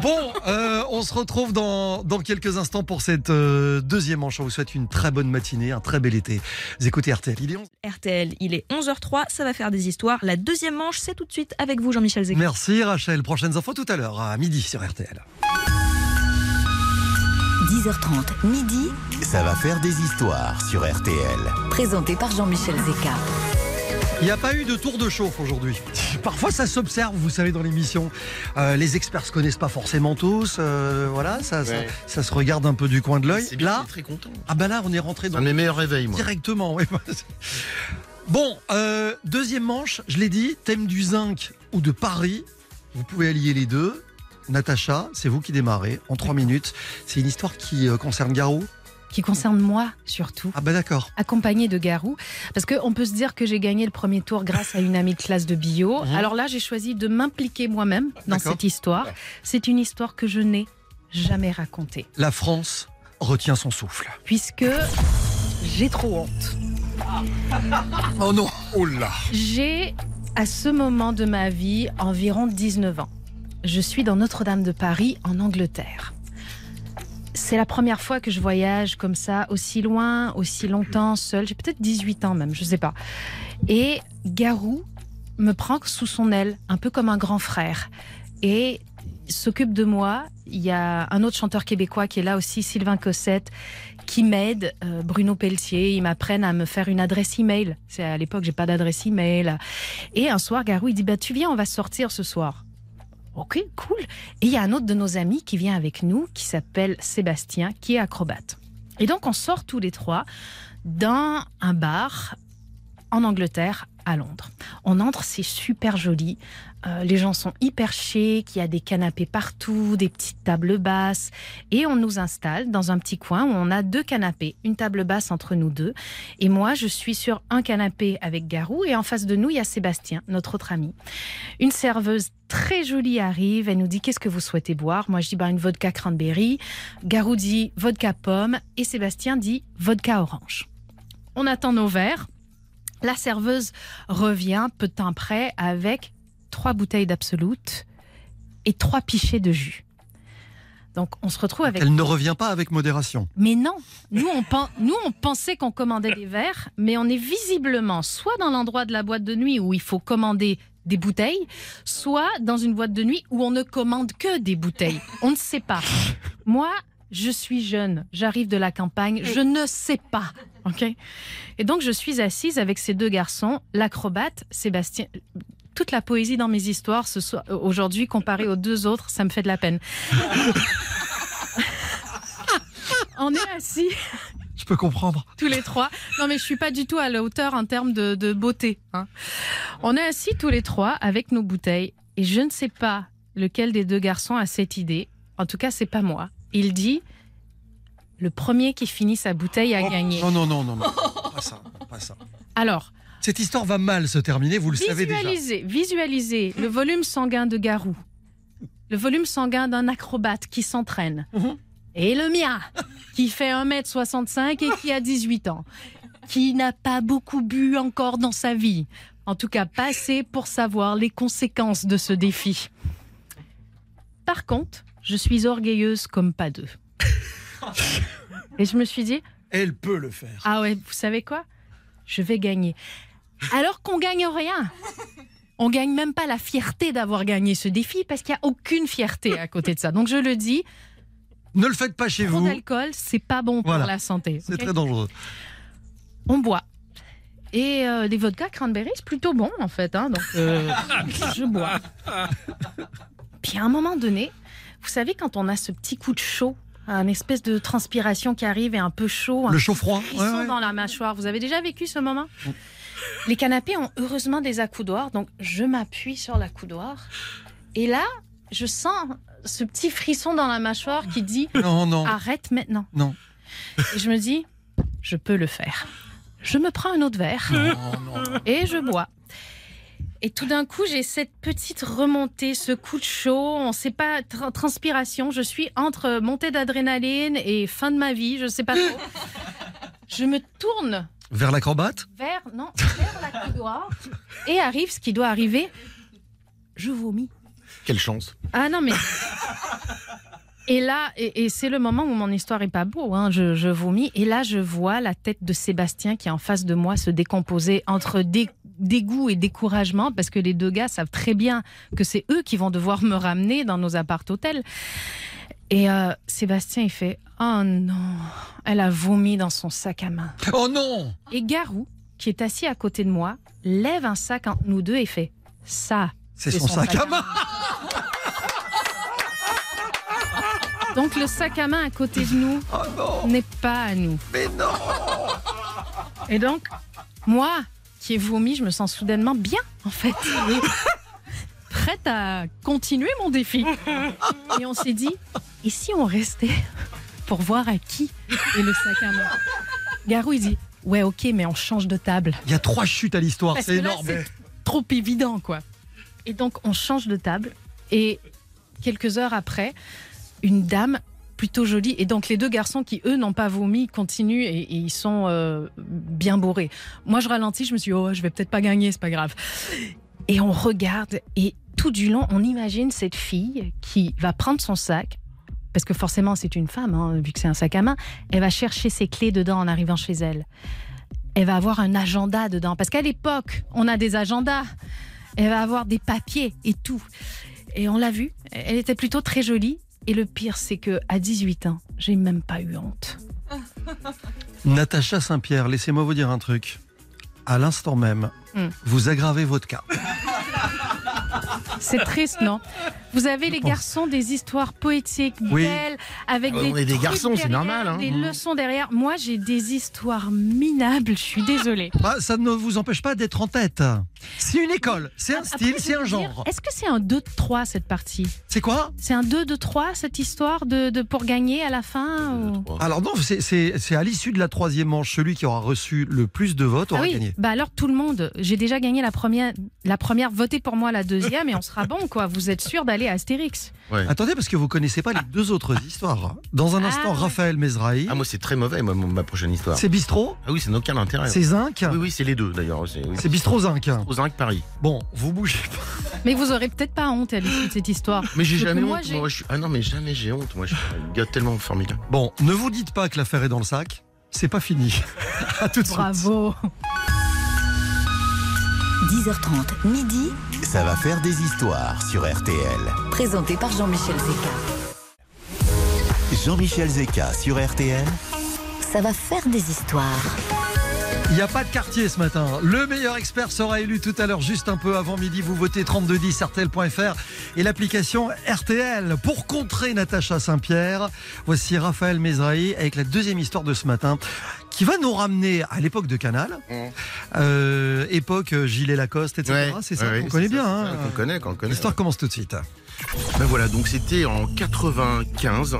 Bon, euh, on se retrouve dans, dans quelques instants pour cette euh, deuxième manche. On vous souhaite une très bonne matinée, un très bel été. Vous écoutez RTL, il est 11. RTL, il est 11h03, ça va faire des histoires. La deuxième manche, c'est tout de suite avec vous, Jean-Michel Zeka. Merci Rachel. Prochaines infos tout à l'heure, à midi sur RTL. 10h30, midi, Ça va faire des histoires sur RTL. présenté par Jean-Michel Zeka. Il n'y a pas eu de tour de chauffe aujourd'hui. Parfois ça s'observe, vous savez, dans l'émission. Euh, les experts se connaissent pas forcément tous. euh, voilà, ça, ça, Ouais. ça se regarde un peu du coin de l'œil. Là, très content. ah bah là, on est rentré dans un mes meilleurs réveils, moi. Directement, oui. Bon, euh, deuxième manche, je l'ai dit, thème du zinc ou de Paris. Vous pouvez allier les deux. Natacha, c'est vous qui démarrez en trois minutes. C'est une histoire qui euh, concerne Garou. Qui concerne moi surtout. Ah bah d'accord. accompagnée de Garou. Parce qu'on peut se dire que j'ai gagné le premier tour grâce à une amie de classe de bio. Mhm. Alors là, j'ai choisi de m'impliquer moi-même dans cette histoire. C'est une histoire que je n'ai jamais racontée. La France retient son souffle. Puisque j'ai trop honte. Oh non Oh là J'ai, à ce moment de ma vie, environ 19 ans. Je suis dans Notre-Dame de Paris, en Angleterre. C'est la première fois que je voyage comme ça, aussi loin, aussi longtemps, seule. J'ai peut-être 18 ans même, je sais pas. Et Garou me prend sous son aile, un peu comme un grand frère. Et s'occupe de moi. Il y a un autre chanteur québécois qui est là aussi, Sylvain Cossette, qui m'aide, euh, Bruno Pelletier. Ils m'apprennent à me faire une adresse email. C'est à l'époque, j'ai pas d'adresse email. Et un soir, Garou, il dit bah, Tu viens, on va sortir ce soir. Ok, cool. Et il y a un autre de nos amis qui vient avec nous, qui s'appelle Sébastien, qui est acrobate. Et donc, on sort tous les trois dans un bar en Angleterre, à Londres. On entre, c'est super joli. Euh, les gens sont hyper chics, il y a des canapés partout, des petites tables basses. Et on nous installe dans un petit coin où on a deux canapés, une table basse entre nous deux. Et moi, je suis sur un canapé avec Garou et en face de nous, il y a Sébastien, notre autre ami. Une serveuse très jolie arrive, elle nous dit qu'est-ce que vous souhaitez boire? Moi, je dis bah, une vodka cranberry. Garou dit vodka pomme et Sébastien dit vodka orange. On attend nos verres. La serveuse revient peu de temps après avec trois bouteilles d'absolute et trois pichets de jus. Donc on se retrouve avec. Elle ne revient pas avec modération. Mais non, nous on, pen- nous, on pensait qu'on commandait des verres, mais on est visiblement soit dans l'endroit de la boîte de nuit où il faut commander des bouteilles, soit dans une boîte de nuit où on ne commande que des bouteilles. On ne sait pas. Moi, je suis jeune, j'arrive de la campagne, je ne sais pas. Ok Et donc je suis assise avec ces deux garçons, l'acrobate Sébastien. Toute la poésie dans mes histoires ce soir, aujourd'hui comparée aux deux autres, ça me fait de la peine. on est assis Je peux comprendre. tous les trois. Non, mais je suis pas du tout à la hauteur en termes de, de beauté. hein. On est assis tous les trois avec nos bouteilles et je ne sais pas lequel des deux garçons a cette idée. En tout cas, c'est pas moi. Il dit le premier qui finit sa bouteille a gagné. Non, non, non, non, non. Pas ça, pas ça. Alors, Cette histoire va mal se terminer, vous le savez déjà. visualisez, visualisez le volume sanguin de Garou, le volume sanguin d'un acrobate qui s'entraîne, Mhm. et le mien, qui fait 1m65 et qui a 18 ans, qui n'a pas beaucoup bu encore dans sa vie, en tout cas pas assez pour savoir les conséquences de ce défi. Par contre, je suis orgueilleuse comme pas deux. Et je me suis dit, Elle peut le faire. ah ouais, vous savez quoi? Je vais gagner. Alors qu'on gagne rien. On gagne même pas la fierté d'avoir gagné ce défi parce qu'il n'y a aucune fierté à côté de ça. Donc je le dis, Ne le faites pas chez trop vous. d'alcool, c'est pas bon pour Voilà. la santé. C'est très dangereux. On boit. Et euh, des vodka cranberry, c'est plutôt bon en fait. hein. donc euh, je bois. Puis à un moment donné, vous savez quand on a ce petit coup de chaud, un espèce de transpiration qui arrive et un peu chaud, Le chaud-froid. frisson ouais, ouais. dans la mâchoire. Vous avez déjà vécu ce moment? Les canapés ont heureusement des accoudoirs, donc je m'appuie sur l'accoudoir. Et là, je sens ce petit frisson dans la mâchoire qui dit Non, non, arrête maintenant. non. Et je me dis, je peux le faire. Je me prends un autre verre non. et je bois. Et tout d'un coup, j'ai cette petite remontée, ce coup de chaud, on ne sait pas, tra- transpiration. Je suis entre montée d'adrénaline et fin de ma vie, je ne sais pas trop. Je me tourne Vers l'acrobate? Vers, non, vers la couloir et arrive ce qui doit arriver. Je vomis. Quelle chance. Ah non, mais. Et là, et, et c'est le moment où mon histoire est pas beau, hein, je, je vomis. Et là, je vois la tête de Sébastien qui est en face de moi se décomposer entre dé- dégoût et découragement, parce que les deux gars savent très bien que c'est eux qui vont devoir me ramener dans nos appart-hôtels. Et euh, Sébastien, il fait Oh non, elle a vomi dans son sac à main. Oh non Et Garou, qui est assis à côté de moi, lève un sac entre nous deux et fait Ça, C'est son, son sac sac à main Donc le sac à main à côté de nous Oh n'est pas à nous. Mais non Et donc, moi qui ai vomi, je me sens soudainement bien, en fait. Prête à continuer mon défi. Et on s'est dit, et si on restait pour voir à qui est le sac à main? Garou, il dit, ouais, ok, mais on change de table. Il y a trois chutes à l'histoire, c'est là, énorme. c'est trop évident, quoi. Et donc, on change de table. Et quelques heures après, une dame plutôt joli. Et donc les deux garçons qui, eux, n'ont pas vomi, continuent et, et ils sont euh, bien bourrés. Moi, je ralentis, je me suis dit, oh, je vais peut-être pas gagner, c'est pas grave. Et on regarde et tout du long, on imagine cette fille qui va prendre son sac, parce que forcément c'est une femme, hein, vu que c'est un sac à main, elle va chercher ses clés dedans en arrivant chez elle. Elle va avoir un agenda dedans, parce qu'à l'époque, on a des agendas. Elle va avoir des papiers et tout. Et on l'a vu, elle était plutôt très jolie. Et le pire, c'est que à 18 ans, j'ai même pas eu honte. Natacha Saint-Pierre, laissez-moi vous dire un truc. À l'instant même, Hmm. vous aggravez votre cas. C'est triste, non Vous avez les pense. garçons des histoires poétiques, Oui. belles, avec Ah, des on est des garçons, c'est normal, hein. Des leçons derrière. Moi, j'ai des histoires minables. Je suis désolée. Bah, ça ne vous empêche pas d'être en tête. C'est une école, c'est un style, c'est un dire, genre. Est-ce que c'est un 2-3 cette partie C'est quoi? C'est un 2-2-3 cette histoire de, de pour gagner à la fin ou- Alors non, c'est- c'est c'est à l'issue de la troisième manche, celui qui aura reçu le plus de votes Ah aura oui, gagné. bah alors tout le monde. J'ai déjà gagné la première, la première. Votez pour moi la deuxième et on sera bon quoi. Vous êtes sûr d'aller à Astérix Attendez, parce que vous connaissez pas les deux autres histoires. Dans un Ah, instant, ouais. Raphaël Mezrahi. Ah moi c'est très mauvais moi, mon- ma prochaine histoire. c'est Bistrot, Ah oui c'est n'a aucun intérêt. c'est Zinc, Oui oui c'est les deux d'ailleurs. C'est oui. c'est Bistrot Zinc. aux Paris. Bon, vous bougez pas. Mais vous aurez peut-être pas honte à l'issue de cette histoire. Mais j'ai jamais moi, honte. j'ai- Moi, je suis... Ah non mais jamais j'ai honte. Moi je suis un gars tellement formidable. Bon, ne vous dites pas que l'affaire est dans le sac. C'est pas fini. à tout de suite. Bravo. 10h30, midi, Ça va faire des histoires sur RTL. présenté par Jean-Michel Zeka. Jean-Michel Zeka sur RTL. Ça va faire des histoires. Il n'y a pas de quartier ce matin. Le meilleur expert sera élu tout à l'heure, juste un peu avant midi. Vous votez 3210 RTL.fr et l'application RTL. Pour contrer Natacha Saint-Pierre, voici Raphaël Mezrahi avec la deuxième histoire de ce matin qui va nous ramener à l'époque de Canal, Mmh. euh, époque euh, Gilet Lacoste, etc. c'est ça ouais, qu'on connaît bien. hein. qu'on qu'on connaît. L'histoire commence tout de suite. Ben voilà, donc c'était en 95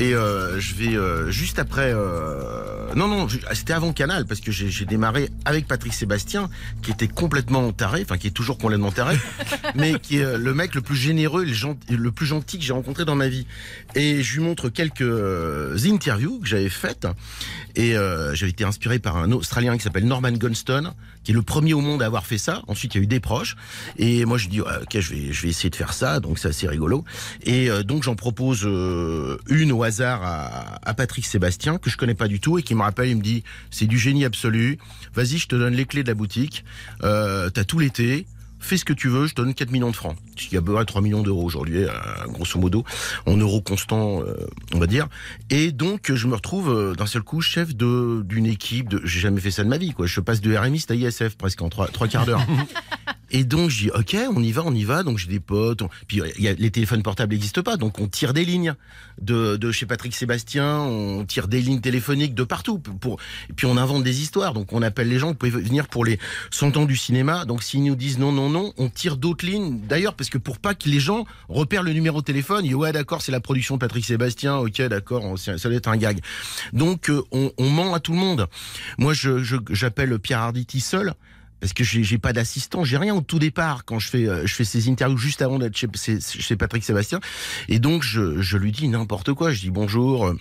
et euh, je vais euh, juste après. euh, non non, c'était avant Canal parce que j'ai démarré avec Patrick Sébastien qui était complètement taré, enfin qui est toujours complètement taré, mais qui est euh, le mec le plus généreux, et le, gent- le plus gentil que j'ai rencontré dans ma vie. Et je lui montre quelques euh, interviews que j'avais faites et euh, j'avais été inspiré par un Australien qui s'appelle Norman Gunston, qui est le premier au monde à avoir fait ça. Ensuite, il y a eu des proches. Et moi, je dis, ok, je vais, je vais essayer de faire ça. Donc, c'est assez rigolo. Et euh, donc, j'en propose une au hasard à, Patrick Sébastien, que je connais pas du tout, et qui me rappelle, il me dit, c'est du génie absolu. Vas-y, je te donne les clés de la boutique. Euh, T'as tout l'été. Fais ce que tu veux, je te donne 4 millions de francs. Qui est à peu près 3 millions d'euros aujourd'hui, euh, grosso modo, en euros constants, euh, on va dire. Et donc, je me retrouve d'un seul coup chef de d'une équipe. De... J'ai jamais fait ça de ma vie, quoi. Je passe de RMI à ISF presque en trois quarts d'heure. Et donc, je dis, OK, on y va, on y va. Donc, j'ai des potes. on- Puis, y a, les téléphones portables n'existent pas. Donc, on tire des lignes de, de chez Patrick Sébastien. On tire des lignes téléphoniques de partout. Pour, et puis, on invente des histoires. Donc, on appelle les gens. Vous pouvez venir pour les 100 ans du cinéma. Donc, s'ils nous disent non, non, non, on tire d'autres lignes. D'ailleurs, parce que pour pas que les gens repèrent le numéro de téléphone, ils disent, ouais, d'accord, c'est la production de Patrick Sébastien. OK, d'accord, ça doit être un gag. Donc, euh, on, on ment à tout le monde. Moi, je, je- j'appelle Pierre Arditi seul parce que j'ai pas d'assistant, j'ai rien au tout départ quand je fais euh, je ces interviews juste avant d'être chez, Patrick Sébastien et donc je, je lui dis n'importe quoi, je dis bonjour.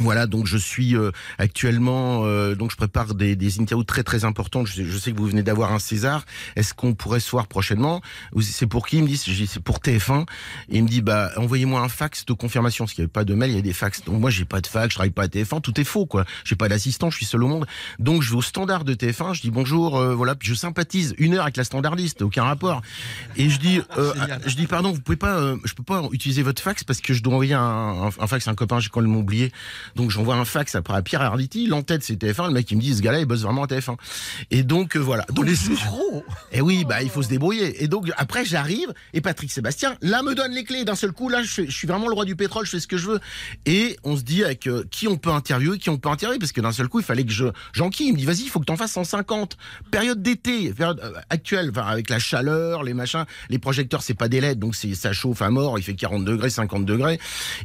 Voilà, donc je suis euh, actuellement, euh, donc je prépare des, des interviews très très importantes. Je, je sais que vous venez d'avoir un César. Est-ce qu'on pourrait se voir prochainement? C'est pour qui? Il me dit, c'est pour TF1. Et il me dit, bah envoyez-moi un fax de confirmation. Parce qu'il n'y avait pas de mail, il y a des fax. Donc moi j'ai pas de fax, je travaille pas à TF1, tout est faux quoi. J'ai pas d'assistant, je suis seul au monde. Donc je vais au standard de TF1, je dis bonjour, euh, voilà, puis je sympathise une heure avec la standardiste, aucun rapport. Et je dis, euh, je dis pardon, vous pouvez pas, euh, je peux pas utiliser votre fax parce que je dois envoyer un, un, un fax à un copain, j'ai quand même oublié. Donc j'envoie un fax après à Pierre Arditi, l'entête c'est TF1, le mec il me dit ce gars-là il bosse vraiment à TF1. Et donc euh, voilà. On Donc, les héros et oui, bah il faut se débrouiller. Et donc après j'arrive et Patrick Sébastien là me donne les clés. D'un seul coup là je, suis vraiment le roi du pétrole, je fais ce que je veux. Et on se dit avec euh, qui on peut interviewer, qui on peut interviewer parce que d'un seul coup il fallait que je j'enquille. Il me dit vas-y il faut que t'en fasses 150. Période d'été, période euh, actuelle, enfin avec la chaleur, les machins, les projecteurs c'est pas des LED donc c'est ça chauffe à mort. Il fait 40 degrés, 50 degrés.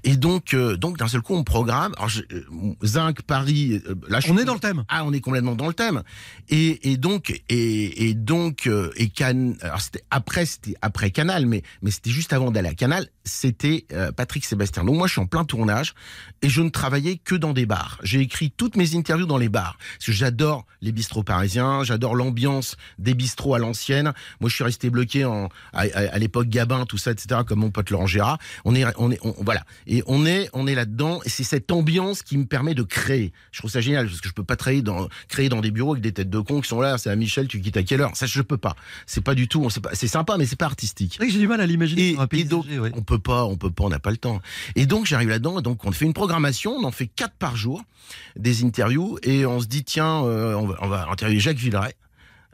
Et donc euh, donc d'un seul coup on programme. Alors euh, Zinc, Paris. euh, là, On est dans le thème. Ah, on est complètement dans le thème. Et, et donc, et, et donc, euh, et Can, alors c'était après, c'était après Canal, mais mais c'était juste avant d'aller à Canal. C'était Patrick Sébastien. Donc moi, je suis en plein tournage et je ne travaillais que dans des bars. J'ai écrit toutes mes interviews dans les bars parce que j'adore les bistrots parisiens, j'adore l'ambiance des bistrots à l'ancienne. Moi, je suis resté bloqué en à, à- à l'époque Gabin, tout ça, etc. Comme mon pote Laurent Gérard. On est, on est, on- voilà. Et on est, on est là-dedans. Et c'est cette ambiance qui me permet de créer. Je trouve ça génial parce que je peux pas travailler dans, créer dans des bureaux avec des têtes de cons qui sont là. C'est à Michel, tu quittes à quelle heure? Ça, je peux pas. C'est pas du tout. C'est sympa, mais c'est pas artistique. J'ai du mal à l'imaginer. Et, un et donc, ouais. on peut pas, on peut pas, on n'a pas le temps. Et donc, j'arrive là-dedans. Donc, on fait une programmation, on en fait quatre par jour, des interviews, et on se dit, tiens, euh, on, va, on va interviewer Jacques Villeray.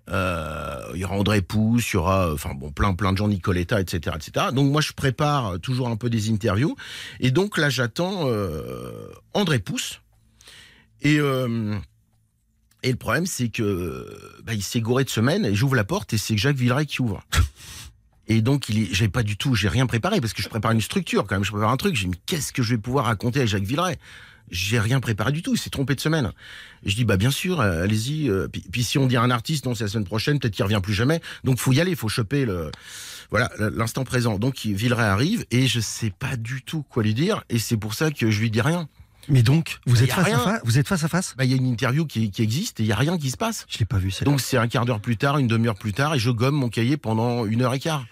Euh, il y aura André Pousse, il y aura, enfin bon, plein, plein de gens, Nicoletta, etc., etc. Donc moi, je prépare toujours un peu des interviews, et donc là, j'attends euh, André Pousse. Et euh, et le problème, c'est que bah, il s'est gouré de semaine, et j'ouvre la porte, et c'est Jacques Villeray qui ouvre. Et donc, il est, j'ai pas du tout, j'ai rien préparé parce que je prépare une structure quand même, je prépare un truc. J'ai dit, mais qu'est-ce que je vais pouvoir raconter à Jacques Villeray? J'ai rien préparé du tout, il s'est trompé de semaine. Et je dis, bah bien sûr, euh, allez-y. euh, Puis, puis si on dit à un artiste, non, c'est la semaine prochaine, peut-être qu'il revient plus jamais. Donc, faut y aller, faut choper le, voilà, l'instant présent. Donc, il- Villeray arrive et je sais pas du tout quoi lui dire. Et c'est pour ça que je lui dis rien. Mais donc, vous Bah, êtes face à face Vous êtes face à face? Bah, il y a une interview qui, qui existe et il y a rien qui se passe. Je l'ai pas vu. celle-là. Donc, c'est un quart d'heure plus tard, une demi-heure plus tard, et je gomme mon cahier pendant une heure et quart.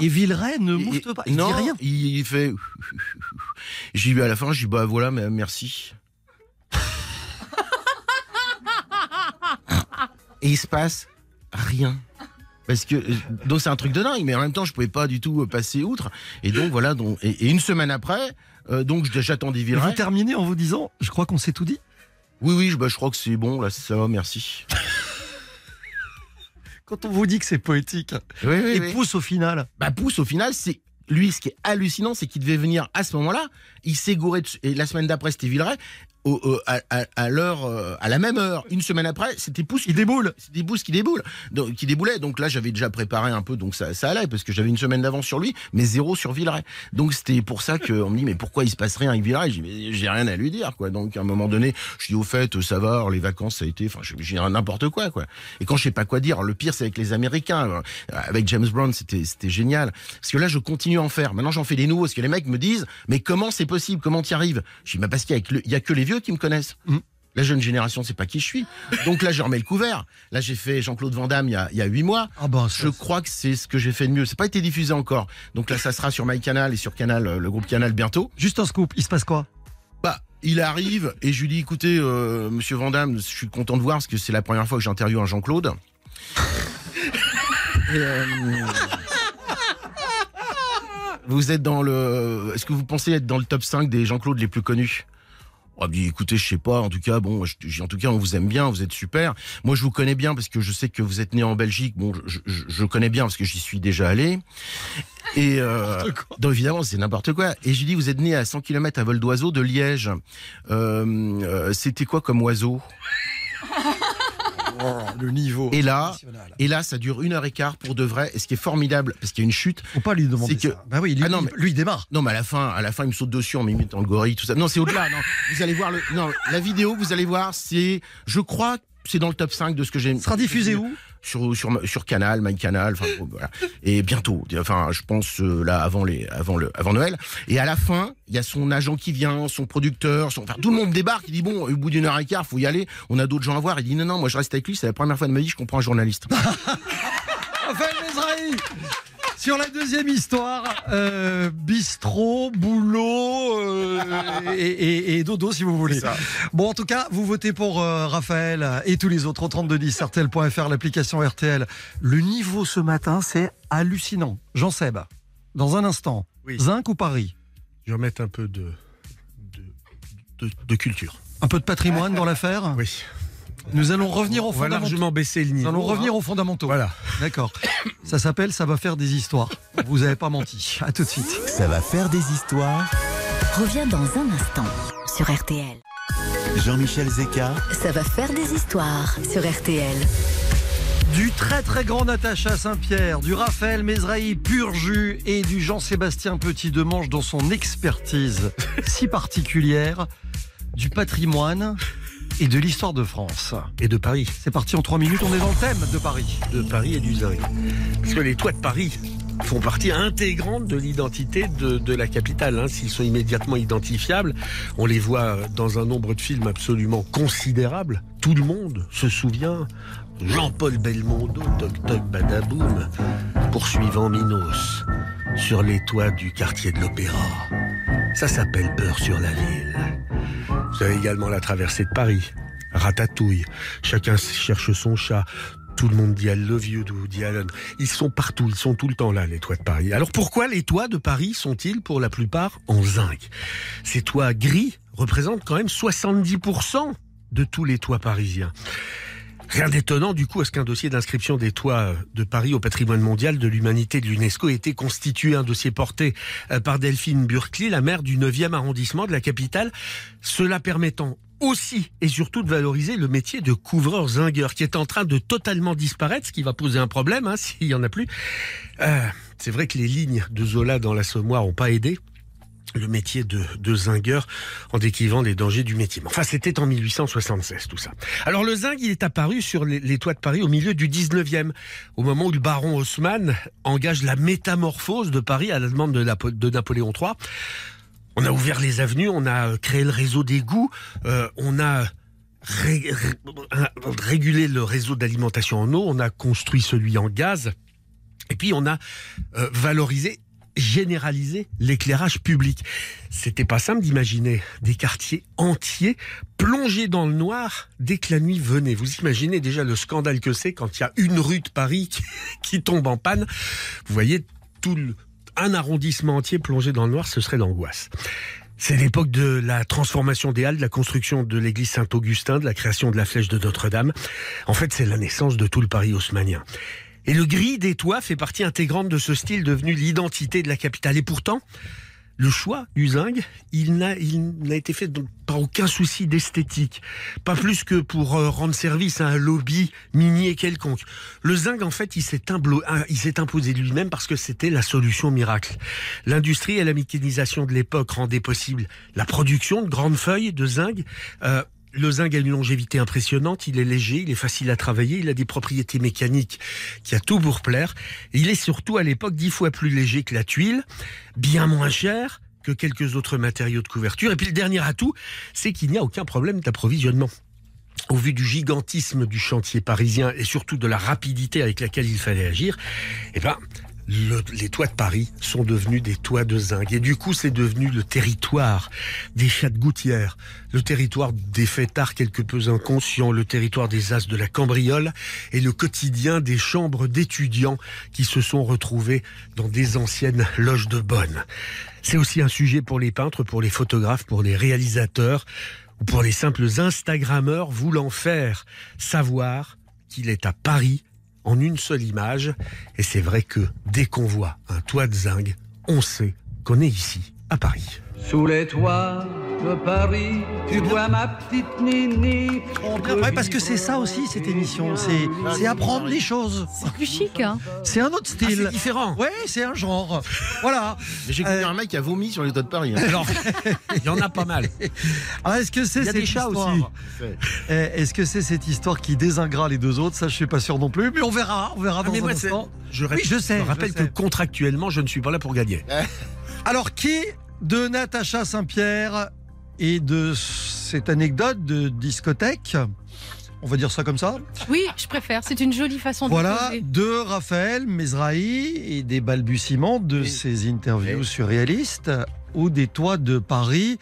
Et Villeray ne moufte Et- pas. Il non, dit rien. Il fait. J'ai eu à la fin, je dis bah voilà, mais merci. Et il se passe rien. Parce que donc c'est un truc de dingue, mais en même temps je pouvais pas du tout euh, passer outre. Et donc voilà, donc et, et une semaine après, euh, donc je- j'attendais Et Villeray. vous terminez en vous disant, je crois qu'on s'est tout dit? Oui oui, je, bah, je crois que c'est bon là, ça va, merci. Quand on vous dit que c'est poétique. Oui oui. Et oui. pousse au final. Bah pousse au final, c'est lui ce qui est hallucinant, c'est qu'il devait venir à ce moment-là. Il s'est gouré de- et la semaine d'après c'était Villeray. À, l'heure, euh, à la même heure, une semaine après, c'était Pousse. Il déboule. C'était Pousse qui déboule, donc, qui déboulait. Donc là, j'avais déjà préparé un peu, donc ça, allait parce que j'avais une semaine d'avance sur lui, mais zéro sur Villeray. Donc c'était pour ça qu'on me dit mais pourquoi il se passe rien avec Villeray? J'ai rien à lui dire quoi. Donc à un moment donné, je dis au fait ça va, les vacances ça a été, enfin j'ai n'importe quoi quoi. Et quand je sais pas quoi dire, le pire c'est avec les Américains. Euh, Avec James Brown, c'était génial parce que là je continue à en faire. Maintenant j'en fais des nouveaux parce que les mecs me disent mais comment c'est possible? Comment t'y arrives? Je dis bah parce qu'il y y a que les vieux qui me connaissent. Mhm. La jeune génération, c'est pas qui je suis. Donc là, je remets le couvert. Là, j'ai fait Jean-Claude Van Damme il y a, huit mois. Ah bah, Je crois que c'est ce que j'ai fait de mieux. C'est pas été diffusé encore. Donc là, ça sera sur MyCanal et sur Canal, euh, le groupe Canal bientôt. Juste un scoop. Il se passe quoi? Bah, il arrive et je lui dis, écoutez, euh, Monsieur Van Damme, je suis content de voir parce que c'est la première fois que j'interviewe un Jean-Claude. Euh, vous êtes dans le, est-ce que vous pensez être dans le top 5 des Jean-Claude les plus connus? Oh, bien, écoutez, je sais pas. En tout cas, bon, je- en tout cas, on vous aime bien, vous êtes super. Moi, je vous connais bien parce que je sais que vous êtes né en Belgique. Bon, je, je, je connais bien parce que j'y suis déjà allé. Et euh, donc évidemment, c'est n'importe quoi. Et je lui dis, vous êtes né à 100 km à vol d'oiseau de Liège. Euh, euh, C'était quoi comme oiseau? Le niveau. Et là, et là, ça dure une heure et quart pour de vrai. Et ce qui est formidable, parce qu'il y a une chute. Faut pas lui demander C'est que- ça. Bah oui, lui, Ah non, il- mais- lui, il démarre. Non, mais à la fin, à la fin, il me saute dessus en m'imitant le gorille, tout ça. Non, c'est au-delà. Non, vous allez voir le. Non, la vidéo, vous allez voir, c'est. Je crois. C'est dans le top 5 de ce que j'ai. Il sera diffusé où sur, sur, sur Canal, MyCanal, enfin voilà. Et bientôt, enfin je pense euh, là avant les avant le avant Noël. Et à la fin, il y a son agent qui vient, son producteur, son, enfin tout le monde débarque. Il dit bon, au bout d'une heure et quart, faut y aller. On a d'autres gens à voir. Il dit non non, moi je reste avec lui. C'est la première fois de ma vie je comprends un journaliste. Raphaël sur la deuxième histoire, euh, bistrot, boulot euh, et, et- et dodo si vous voulez. Bon, en tout cas, vous votez pour euh, Raphaël et tous les autres au 3210 RTL.fr, l'application RTL. Le niveau ce matin, c'est hallucinant. Jean Seb, dans un instant, Oui. Zinc ou Paris? Je vais remettre un peu de, de, de, de culture. Un peu de patrimoine dans l'affaire? Oui. Nous allons revenir aux On va fondamentaux. largement baisser le Nous niveau. allons revenir hein. aux fondamentaux. Voilà. D'accord. Ça s'appelle Ça va faire des histoires. Vous avez pas menti. À tout de suite. Ça va faire des histoires. Reviens dans un instant sur RTL. Jean-Michel Zeka, Ça va faire des histoires sur RTL. Du très très grand Natacha Saint-Pierre, du Raphaël Mesrahi pur jus et du Jean-Sébastien Petit de Manche dans son expertise si particulière du patrimoine et de l'histoire de France. Et de Paris. C'est parti en trois minutes, on est dans le thème de Paris. De Paris et du. Parce que les toits de Paris font partie intégrante de l'identité de, de la capitale. Hein. S'ils sont immédiatement identifiables, on les voit dans un nombre de films absolument considérable. Tout le monde se souvient Jean-Paul Belmondo, Toc Toc Badaboum, poursuivant Minos sur les toits du quartier de l'Opéra. Ça s'appelle Peur sur la ville. Vous avez également la traversée de Paris. Ratatouille. Chacun cherche son chat. Tout le monde dit I love you Woody Allen. Ils sont partout, ils sont tout le temps là, les toits de Paris. Alors pourquoi les toits de Paris sont-ils pour la plupart en zinc? Ces toits gris représentent quand même 70% de tous les toits parisiens. Rien d'étonnant du coup à ce qu'un dossier d'inscription des toits de Paris au patrimoine mondial de l'humanité de l'UNESCO ait été constitué, un dossier porté euh, par Delphine Burkley, la maire du 9e arrondissement de la capitale, cela permettant aussi et surtout de valoriser le métier de couvreur zingueur qui est en train de totalement disparaître, ce qui va poser un problème hein, s'il y en a plus. Euh, c'est vrai que les lignes de Zola dans l'assommoir n'ont pas aidé le métier de, zingueur en décrivant les dangers du métier. Enfin, c'était en 1876 tout ça. Alors le zinc, il est apparu sur les, toits de Paris au milieu du 19e, au moment où le baron Haussmann engage la métamorphose de Paris à la demande de, Napoléon III. On a ouvert les avenues, on a créé le réseau d'égouts, euh, on a ré, ré, régulé le réseau d'alimentation en eau, on a construit celui en gaz, et puis on a euh, valorisé généraliser l'éclairage public. C'était pas simple d'imaginer des quartiers entiers plongés dans le noir dès que la nuit venait. Vous imaginez déjà le scandale que c'est quand il y a une rue de Paris qui, tombe en panne. Vous voyez tout un arrondissement entier plongé dans le noir, ce serait l'angoisse. C'est l'époque de la transformation des Halles, de la construction de l'église Saint-Augustin, de la création de la flèche de Notre-Dame. En fait, c'est la naissance de tout le Paris haussmanien. Et le gris des toits fait partie intégrante de ce style devenu l'identité de la capitale. Et pourtant, le choix du zinc, il n'a, été fait par aucun souci d'esthétique. Pas plus que pour euh, rendre service à un lobby minier quelconque. Le zinc, en fait, il s'est, imposé lui-même parce que c'était la solution miracle. L'industrie et la mécanisation de l'époque rendaient possible la production de grandes feuilles de zinc, euh, le zinc a une longévité impressionnante, il est léger, il est facile à travailler, il a des propriétés mécaniques qui a tout pour plaire. Il est surtout à l'époque dix fois plus léger que la tuile, bien moins cher que quelques autres matériaux de couverture. Et puis le dernier atout, c'est qu'il n'y a aucun problème d'approvisionnement. Au vu du gigantisme du chantier parisien et surtout de la rapidité avec laquelle il fallait agir, eh ben, le, les toits de Paris sont devenus des toits de zinc. Et du coup, c'est devenu le territoire des chats de gouttière, le territoire des fêtards quelque peu inconscients, le territoire des as de la cambriole et le quotidien des chambres d'étudiants qui se sont retrouvés dans des anciennes loges de bonne. C'est aussi un sujet pour les peintres, pour les photographes, pour les réalisateurs ou pour les simples Instagrammeurs voulant faire savoir qu'il est à Paris en une seule image. Et c'est vrai que dès qu'on voit un toit de zinc, on sait qu'on est ici, à Paris. Sous les toits de Paris, tu vois ma petite Nini. Ouais, parce que c'est ça aussi cette émission, c'est c'est apprendre les choses. C'est plus chic, hein C'est un autre Ah, style. c'est différent. ouais, c'est un genre. Voilà. Mais j'ai connu Euh, un mec qui a vomi sur les toits de Paris. hein. Alors, il y en a pas mal. Alors, est-ce que c'est cette des chats histoire aussi. Eh, Est-ce que c'est cette histoire qui désingra les deux autres? Ça, je suis pas sûr non plus, mais on verra. On verra Ah, dans mais un moi, c'est- instant. je, Oui, je sais. je rappelle je que contractuellement, je ne suis pas là pour gagner. Alors, qui de Natacha Saint-Pierre et de cette anecdote de discothèque on va dire ça comme ça. Oui, je préfère. C'est une jolie façon de Voilà, poser. de Raphaël Mesrahi et des balbutiements de ses interviews Oui. surréalistes ou des toits de Paris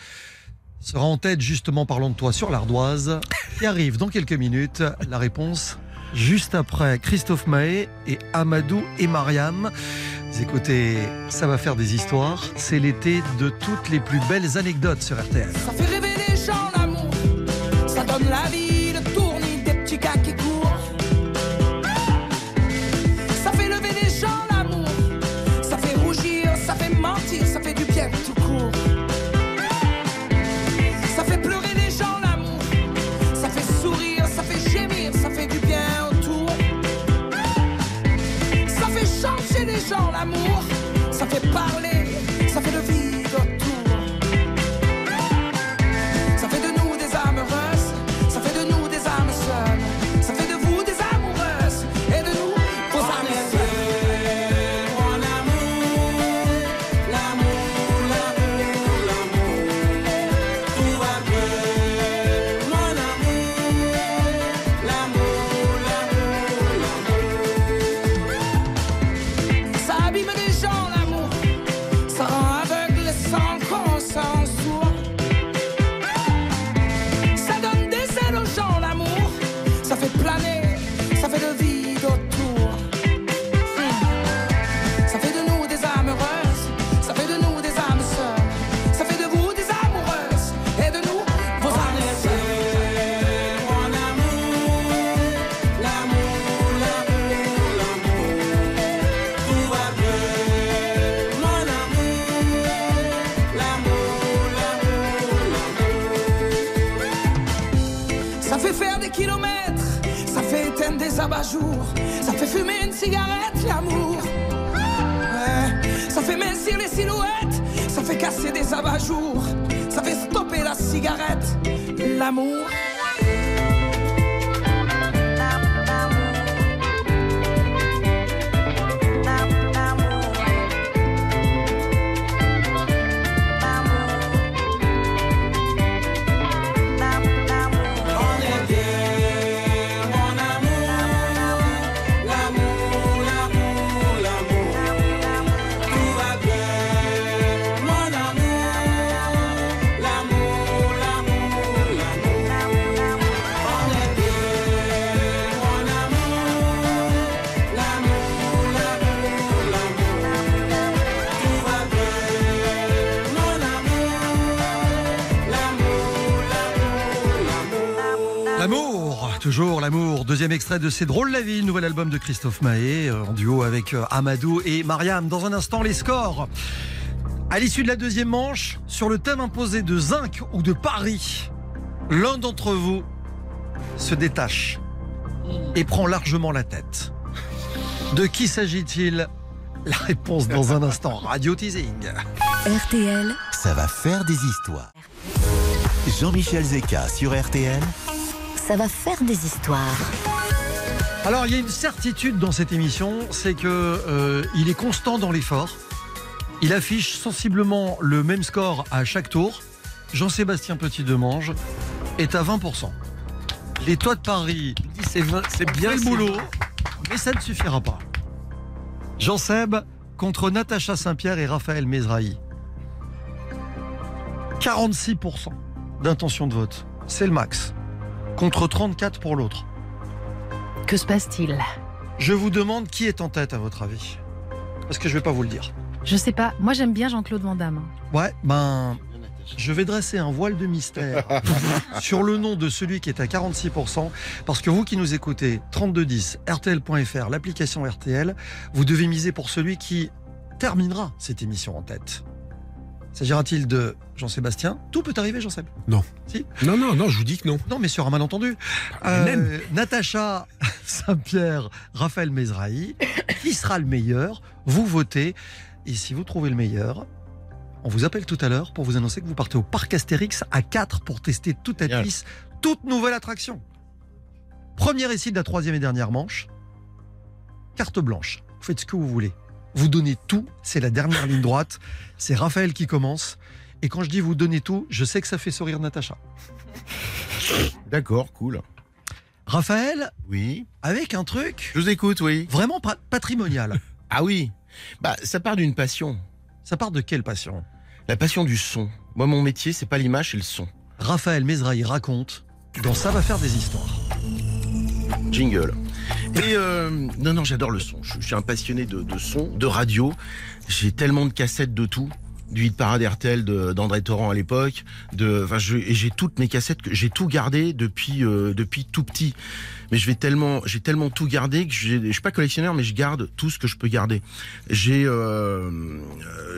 sera en tête justement parlant de toi sur l'ardoise qui arrive dans quelques minutes. La réponse juste après Christophe Mahé et Amadou et Mariam. Écoutez, ça va faire des histoires. C'est l'été de toutes les plus belles anecdotes sur RTL. Ça fait rêver les ça donne la vie, gens l'amour, ça fait parler, Deuxième extrait de C'est drôle la vie, nouvel album de Christophe Mahé, euh, en duo avec euh, Amadou et Mariam. Dans un instant, les scores. À l'issue de la deuxième manche, sur le thème imposé de Zinc ou de Paris, l'un d'entre vous se détache et prend largement la tête. De qui s'agit-il? La réponse dans un instant. Radio teasing. RTL, Ça va faire des histoires. Jean-Michel Zeka sur RTL. ça va faire des histoires. Alors, il y a une certitude dans cette émission, c'est que euh, il est constant dans l'effort. Il affiche sensiblement le même score à chaque tour. Jean-Sébastien Petit-Demange est à 20%. Les toits de Paris, c'est bien le boulot, mais ça ne suffira pas. Jean-Seb contre Natacha Saint-Pierre et Raphaël Mezrahi. 46% d'intention de vote, c'est le max. Contre 34 pour l'autre. Que se passe-t-il Je vous demande qui est en tête à votre avis Parce que je vais pas vous le dire. Je sais pas. Moi, j'aime bien Jean-Claude Van Damme. Ouais, ben, je vais dresser un voile de mystère sur le nom de celui qui est à 46%, parce que vous qui nous écoutez, 3210, RTL.fr, l'application RTL, vous devez miser pour celui qui terminera cette émission en tête. S'agira-t-il de Jean-Sébastien Tout peut arriver, Jean-Seb. Non. Si Non, non, non, je vous dis que non. Non, mais sur un malentendu. Euh, même. Natacha Saint-Pierre, Raphaël Mezrahi, qui sera le meilleur Vous votez. Et si vous trouvez le meilleur, on vous appelle tout à l'heure pour vous annoncer que vous partez au parc Astérix à 4 pour tester toute toute nouvelle attraction. Premier récit de la troisième et dernière manche. Carte blanche. Vous faites ce que vous voulez. Vous donnez tout. C'est la dernière ligne droite. C'est Raphaël qui commence. Et quand je dis vous donnez tout, je sais que ça fait sourire Natacha. D'accord, cool. Raphaël, Oui. avec un truc Je vous écoute, oui. vraiment pa- patrimonial. Ah oui. Bah, ça part d'une passion. Ça part de quelle passion? La passion du son. Moi, mon métier, c'est pas l'image, c'est le son. Raphaël Mezrahi raconte dans Ça va faire des histoires. Jingle. Et euh, non, non, j'adore le son. Je, suis un passionné de, de son, de radio. J'ai tellement de cassettes de tout. Du hit parade RTL d'André Torrent à l'époque. De, enfin, j'ai toutes mes cassettes que j'ai tout gardé depuis euh, depuis tout petit. Mais je vais tellement, j'ai tellement tout gardé que je suis pas collectionneur, mais je garde tout ce que je peux garder. J'ai, euh, euh,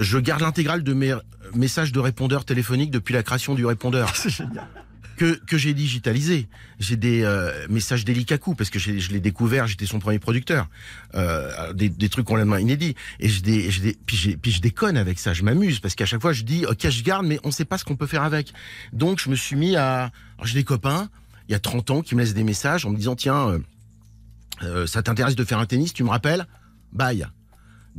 je garde l'intégrale de mes messages de répondeur téléphonique depuis la création du répondeur. C'est génial. Que, que j'ai digitalisé. J'ai des euh, messages d'Elikaku parce que je l'ai découvert, j'étais son premier producteur. Euh, des, des trucs complètement inédits. Et j'ai des, des, puis, je déconne avec ça, je m'amuse parce qu'à chaque fois je dis ok je garde mais on sait pas ce qu'on peut faire avec. Donc je me suis mis à... J'ai des copains, il y a 30 ans, qui me laissent des messages en me disant tiens, euh, euh, ça t'intéresse de faire un tennis, tu me rappelles? Bye.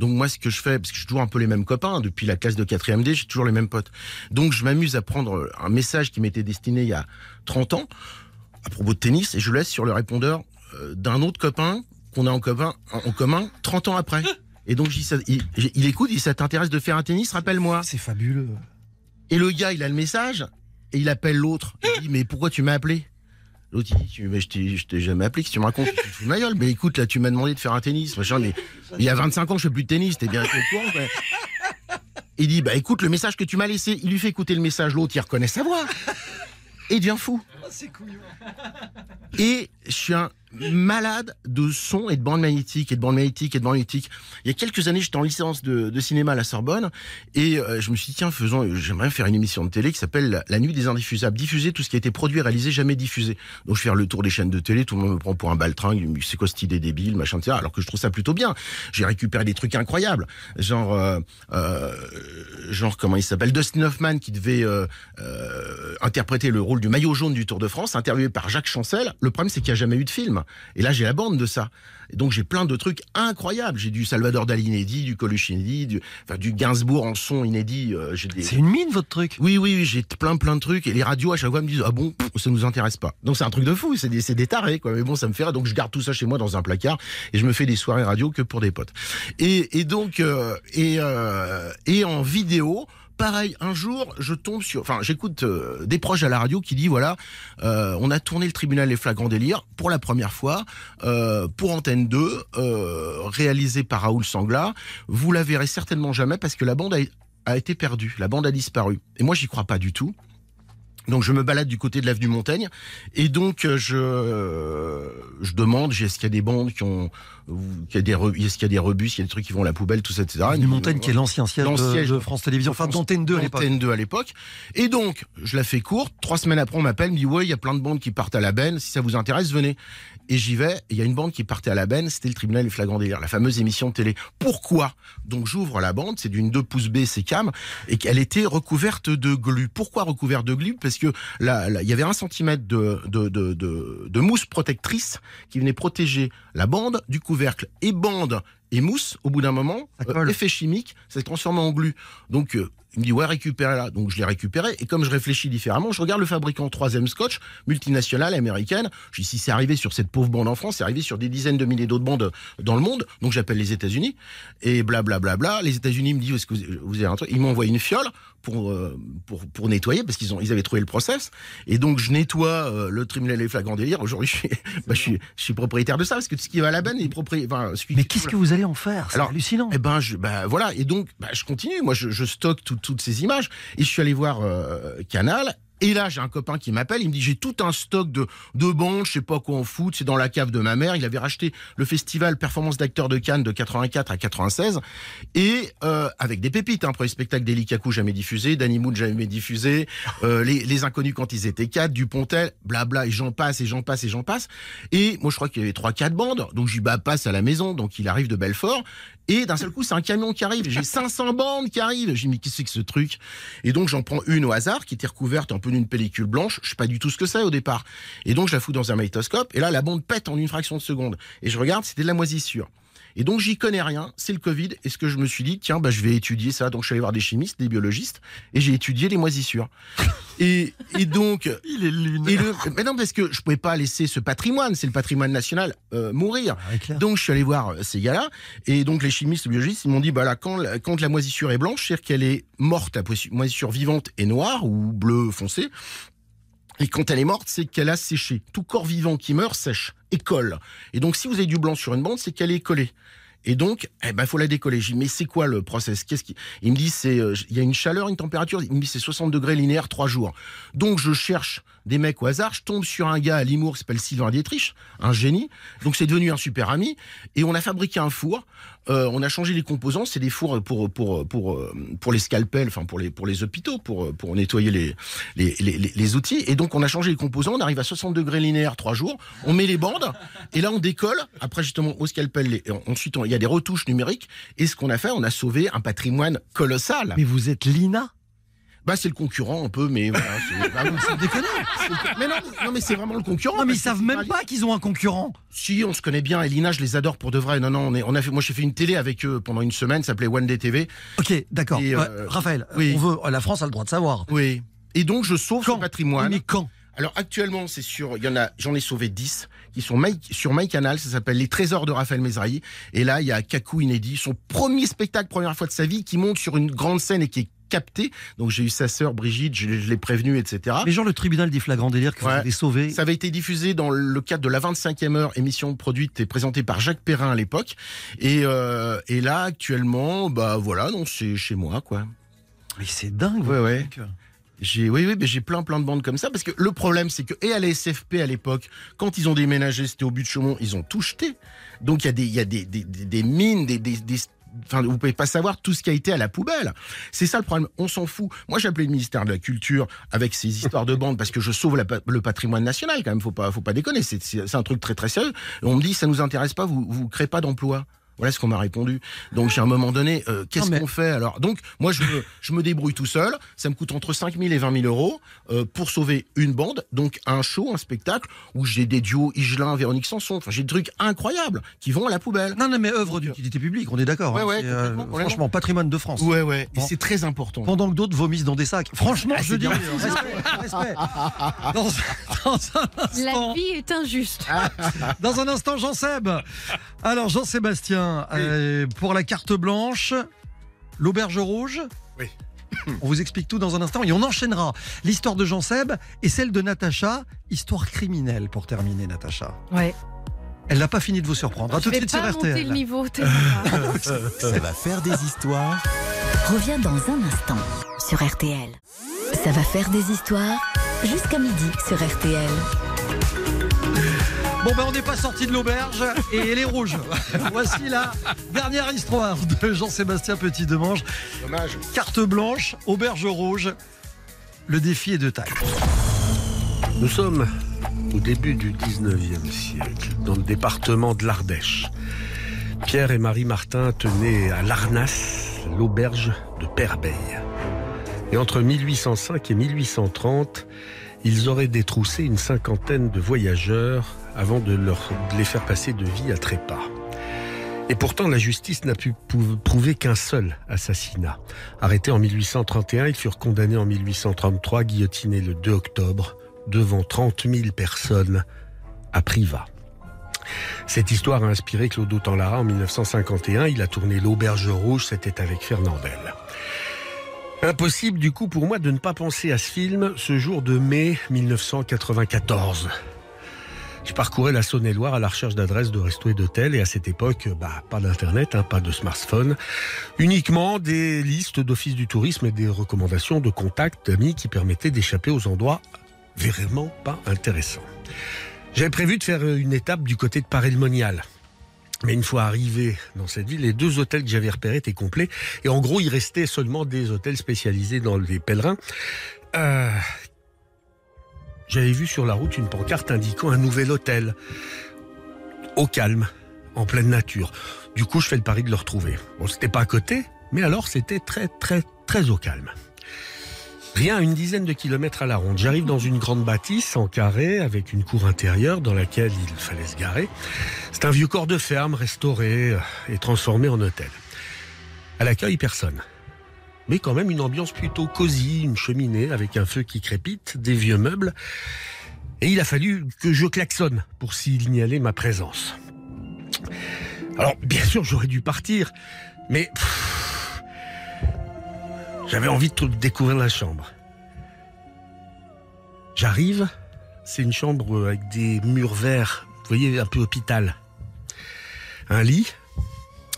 Donc moi, ce que je fais, parce que j'ai toujours un peu les mêmes copains, depuis la classe de 4e D, j'ai toujours les mêmes potes. Donc je m'amuse à prendre un message qui m'était destiné il y a 30 ans, à propos de tennis, et je le laisse sur le répondeur euh, d'un autre copain qu'on a en commun, en commun 30 ans après. Et donc je dis ça- il, il écoute, il dit ça t'intéresse de faire un tennis, rappelle-moi. C'est fabuleux. Et le gars, il a le message, et il appelle l'autre. Il dit, mais pourquoi tu m'as appelé? L'autre, il dit, Tu- mais je t'ai, je t'ai jamais appelé, que tu me racontes, tu te fous de ma gueule. Mais écoute, là, tu m'as demandé de faire un tennis, machin, mais il y a 25 ans, je fais plus de tennis, t'es bien au courant, quoi. Il dit, bah écoute, le message que tu m'as laissé, il lui fait écouter le message, l'autre, il reconnaît sa voix. Et il devient fou. Et je suis un malade de son et de bande magnétique et de bande magnétique et de bande magnétique. Il y a quelques années, j'étais en licence de, cinéma à la Sorbonne et euh, je me suis dit tiens, faisons, j'aimerais faire une émission de télé qui s'appelle La- nuit des indiffusables, diffuser tout ce qui a été produit, réalisé, jamais diffusé. Donc je fais le tour des chaînes de télé, tout le monde me prend pour un baltringue, c'est quoi cette idée débile, machin, etc. Alors que je trouve ça plutôt bien. J'ai récupéré des trucs incroyables, genre euh, euh, genre comment il s'appelle, Dustin Hoffman qui devait euh, euh, interpréter le rôle du maillot jaune du Tour de France, interviewé par Jacques Chancel. Le problème, c'est qu'il n'y a jamais eu de film. Et là, j'ai la bande de ça. Et donc, j'ai plein de trucs incroyables. J'ai du Salvador Dali inédit, du Coluche inédit, du, enfin, du Gainsbourg en son inédit. euh, des... C'est une mine, votre truc? Oui, oui, oui, j'ai plein, plein de trucs. Et les radios, à chaque fois, me disent, ah bon, pff, ça nous intéresse pas. Donc, c'est un truc de fou. C'est des, c'est des tarés, quoi. Mais bon, ça me fait rire. Donc, je garde tout ça chez moi dans un placard. Et je me fais des soirées radio que pour des potes. Et, et donc, euh, et, euh, et en vidéo, pareil, un jour, je tombe sur, enfin, j'écoute euh, des proches à la radio qui disent voilà, euh, on a tourné le tribunal des flagrants délires pour la première fois euh, pour Antenne 2, euh, réalisé par Raoul Sangla. Vous la verrez certainement jamais parce que la bande a été perdue, la bande a disparu. Et moi, j'y crois pas du tout. Donc je me balade du côté de l'avenue Montaigne et donc euh, je euh, je demande est-ce qu'il y a des bandes qui ont qu'il y a des est-ce qu'il y a des rebus, il y a des trucs qui vont à la poubelle, tout ça, etc. Avenue Montaigne, qui est l'ancien siège de- de France Télévisions, enfin, d'Antenne 2 à l'époque. Antenne 2 à l'époque. Et donc, je la fais courte. Trois semaines après, on m'appelle, me dit ouais, il y a plein de bandes qui partent à la benne. Si ça vous intéresse, venez. Et j'y vais. Il y a une bande qui partait à la benne. C'était le tribunal des flagrants délires, la fameuse émission de télé. Pourquoi Donc j'ouvre la bande. C'est d'une 2 pouces B, c'est cam, et qu'elle était recouverte de glu. Pourquoi recouverte de glu? Parce que là, il y avait un centimètre de, de, de, de, de mousse protectrice qui venait protéger la bande du couvercle et bande et mousse, au bout d'un moment, euh, effet chimique, s'est transformé en glu. Donc, euh, il me dit, ouais, récupérez-la. Donc, je l'ai récupéré. Et comme je réfléchis différemment, je regarde le fabricant troisième scotch, multinationale, américaine. Je dis, si c'est arrivé sur cette pauvre bande en France, c'est arrivé sur des dizaines de milliers d'autres bandes dans le monde. Donc, j'appelle les États-Unis. Et blablabla. Bla, bla. Les États-Unis me disent, est-ce que vous, avez un truc? Ils envoyé une fiole pour, euh, pour, pour nettoyer parce qu'ils ont, ils avaient trouvé le process. Et donc, je nettoie euh, le tribunal des flagrants délires. Aujourd'hui, je suis, bah, je suis, je suis propriétaire de ça parce que tout ce qui va à la benne est propriétaire. Enfin, Mais qu'est-ce que vous allez en faire C'est hallucinant. eh ben, je, bah, voilà. Et donc, bah, je continue. Moi, je, je stocke tout- toutes ces images. Et je suis allé voir euh, Canal. Et là, j'ai un copain qui m'appelle. Il me dit, j'ai tout un stock de, de bandes. Je sais pas quoi en foot. C'est dans la cave de ma mère. Il avait racheté le festival Performance d'acteurs de Cannes de 84 à 96. Et euh, avec des pépites. Hein, premier spectacle d'Eli Kaku jamais diffusé. Danny Moon jamais diffusé. Euh, les, les inconnus quand ils étaient quatre. Dupontel. Blabla. Et j'en passe et j'en passe et j'en passe. Et moi, je crois qu'il y avait trois, quatre bandes. Donc, j'y bah, passe à la maison. Donc, il arrive de Belfort. Et d'un seul coup, c'est un camion qui arrive. J'ai 500 bandes qui arrivent. J'ai mais qu'est-ce que ce truc? Et donc, j'en prends une au hasard qui était recouverte un peu d'une pellicule blanche. Je sais pas du tout ce que c'est au départ. Et donc, je la fous dans un magnétoscope. Et là, la bande pète en une fraction de seconde. Et je regarde, c'était de la moisissure. Et donc, j'y connais rien. C'est le Covid. Et ce que je me suis dit, tiens, bah, je vais étudier ça. Donc, je suis allé voir des chimistes, des biologistes. Et j'ai étudié les moisissures. Et, et donc. Il est et le, mais non, parce que je pouvais pas laisser ce patrimoine, c'est le patrimoine national, euh, mourir. donc je suis allé voir euh, ces gars-là, et donc les chimistes, les biologistes, ils m'ont dit, bah là, quand, la- quand la moisissure est blanche, c'est-à-dire qu'elle est morte, la moisissure- moisissure vivante est noire ou bleu foncé. Et quand elle est morte, c'est qu'elle a séché. Tout corps vivant qui meurt sèche et colle. Et donc, si vous avez du blanc sur une bande, c'est qu'elle est collée. Et donc, eh ben, faut la décoller. J'ai mais c'est quoi le process? Qu'est-ce qui Il me dit, c'est, euh, il y a une chaleur, une température. Il me dit, c'est 60 degrés linéaires, trois jours. Donc, je cherche des mecs au hasard. Je tombe sur un gars à Limours qui s'appelle Sylvain Dietrich, un génie. Donc c'est devenu un super ami. Et on a fabriqué un four. Euh, on a changé les composants. C'est des fours pour pour pour euh, pour les scalpels, enfin pour les pour les hôpitaux, pour pour nettoyer les les, les les outils. Et donc on a changé les composants. On arrive à 60 degrés linéaires trois jours. On met les bandes et là on décolle. Après justement au scalpel. ensuite il y a des retouches numériques. Et ce qu'on a fait, on a sauvé un patrimoine colossal. Mais vous êtes Lina Bah c'est le concurrent un peu, mais voilà. c'est- bah, c'est- mais non, non, mais c'est vraiment le concurrent. Non mais ils parce que savent même pas qu'ils ont un concurrent Si, on se connaît bien. Elina, je les adore pour de vrai. Non, non, on, est, on a fait, moi j'ai fait une télé avec eux pendant une semaine, ça s'appelait One Day TV. Ok, d'accord. Et, Ouais, euh, Raphaël, oui. on veut, la France a le droit de savoir. Oui. Et donc je sauve ce patrimoine. Mais quand Alors actuellement, c'est sur, il y en a, j'en ai sauvé 10 qui sont My- sur MyCanal, ça s'appelle Les Trésors de Raphaël Mesrahi. Et là, il y a Kakou Inédit, son premier spectacle, première fois de sa vie, qui monte sur une grande scène et qui est capté. Donc j'ai eu sa sœur Brigitte, je, je l'ai prévenue, etc. Mais genre le tribunal des flagrants délires que vous avez sauvé. Ça avait été diffusé dans le cadre de la 25e heure, émission produite et présentée par Jacques Perrin à l'époque. Et, euh, et là, actuellement, bah voilà, donc c'est chez moi, quoi. Mais c'est dingue. Ouais. J'ai, oui, oui, mais j'ai plein, plein de bandes comme ça. Parce que le problème, c'est que, et à la SFP à l'époque, quand ils ont déménagé, c'était au but de Chaumont, ils ont tout jeté. Donc il y a des, il y a des, des, mines, des, des, des- Enfin, vous pouvez pas savoir tout ce qui a été à la poubelle. C'est ça le problème. On s'en fout. Moi, j'ai appelé le ministère de la Culture avec ces histoires de bandes parce que je sauve le patrimoine national quand même. Faut pas, faut pas déconner. C'est, un truc très, très sérieux. On me dit, ça nous intéresse pas. Vous, vous créez pas d'emploi. Voilà ce qu'on m'a répondu. Donc, j'ai à un moment donné, euh, qu'est-ce mais- qu'on fait alors? Donc, moi, je me, je me débrouille tout seul. Ça me coûte entre 5 000 et 20 000 euros euh, pour sauver une bande. Donc, un show, un spectacle où j'ai des duos Igelin, Véronique Sanson. Enfin, j'ai des trucs incroyables qui vont à la poubelle. Non, non, mais œuvre d'utilité publique, on est d'accord. Ouais, hein, ouais, euh, complètement. franchement, patrimoine de France. Ouais, ouais. Et Bon. c'est très important. Pendant que d'autres vomissent dans des sacs. Franchement, Ah, je dis respect, respect. Dans, dans un La instant, vie est injuste. dans un instant, Jean Seb. Alors, Jean-Sébastien, euh, pour la carte blanche, l'auberge rouge. Oui. On vous explique tout dans un instant et on enchaînera l'histoire de Jean Seb et celle de Natacha, histoire criminelle pour terminer, Natacha. Ouais. Elle n'a pas fini de vous surprendre. À tout de suite sur monter le RTL. niveau. Ça va faire des histoires. Reviens dans un instant sur RTL. Ça va faire des histoires jusqu'à midi sur RTL. Bon ben on n'est pas sorti de l'auberge et elle est rouge. Voici la dernière histoire de Jean-Sébastien Petit-Demange. Dommage. Carte blanche, auberge rouge. Le défi est de taille. Nous sommes au début du 19e siècle, dans le département de l'Ardèche. Pierre et Marie Martin tenaient à Larnas l'auberge de Perbeil. Et entre 1805 et 1830, ils auraient détroussé une cinquantaine de voyageurs avant de, les faire passer de vie à trépas. Et pourtant, la justice n'a pu prouver qu'un seul assassinat. Arrêtés en 1831, ils furent condamnés en 1833, guillotinés le 2 octobre, devant 30 000 personnes à Privas. Cette histoire a inspiré Claude Autant-Lara en 1951. Il a tourné L'Auberge Rouge, c'était avec Fernandel. Impossible du coup pour moi de ne pas penser à ce film ce jour de mai 1994. Je parcourais la Saône-et-Loire à la recherche d'adresses de restos et d'hôtels et à cette époque, bah, pas d'internet, hein, pas de smartphone, uniquement des listes d'office du tourisme et des recommandations de contacts d'amis qui permettaient d'échapper aux endroits vraiment pas intéressants. J'avais prévu de faire une étape du côté de Paray-le-Monial. Mais une fois arrivé dans cette ville, les deux hôtels que j'avais repérés étaient complets. Et en gros, il restait seulement des hôtels spécialisés dans les pèlerins. Euh, j'avais vu sur la route une pancarte indiquant un nouvel hôtel. Au calme, en pleine nature. Du coup, je fais le pari de le retrouver. Bon, c'était pas à côté, mais alors c'était très, très, très au calme. Rien à une dizaine de kilomètres à la ronde. J'arrive dans une grande bâtisse en carré avec une cour intérieure dans laquelle il fallait se garer. C'est un vieux corps de ferme restauré euh, et transformé en hôtel. À l'accueil, personne. Mais quand même une ambiance plutôt cosy, une cheminée avec un feu qui crépite, des vieux meubles. Et il a fallu que je klaxonne pour signaler ma présence. Alors, bien sûr, j'aurais dû partir, mais j'avais envie de découvrir la chambre. J'arrive, c'est une chambre avec des murs verts, vous voyez, un peu hôpital. Un lit,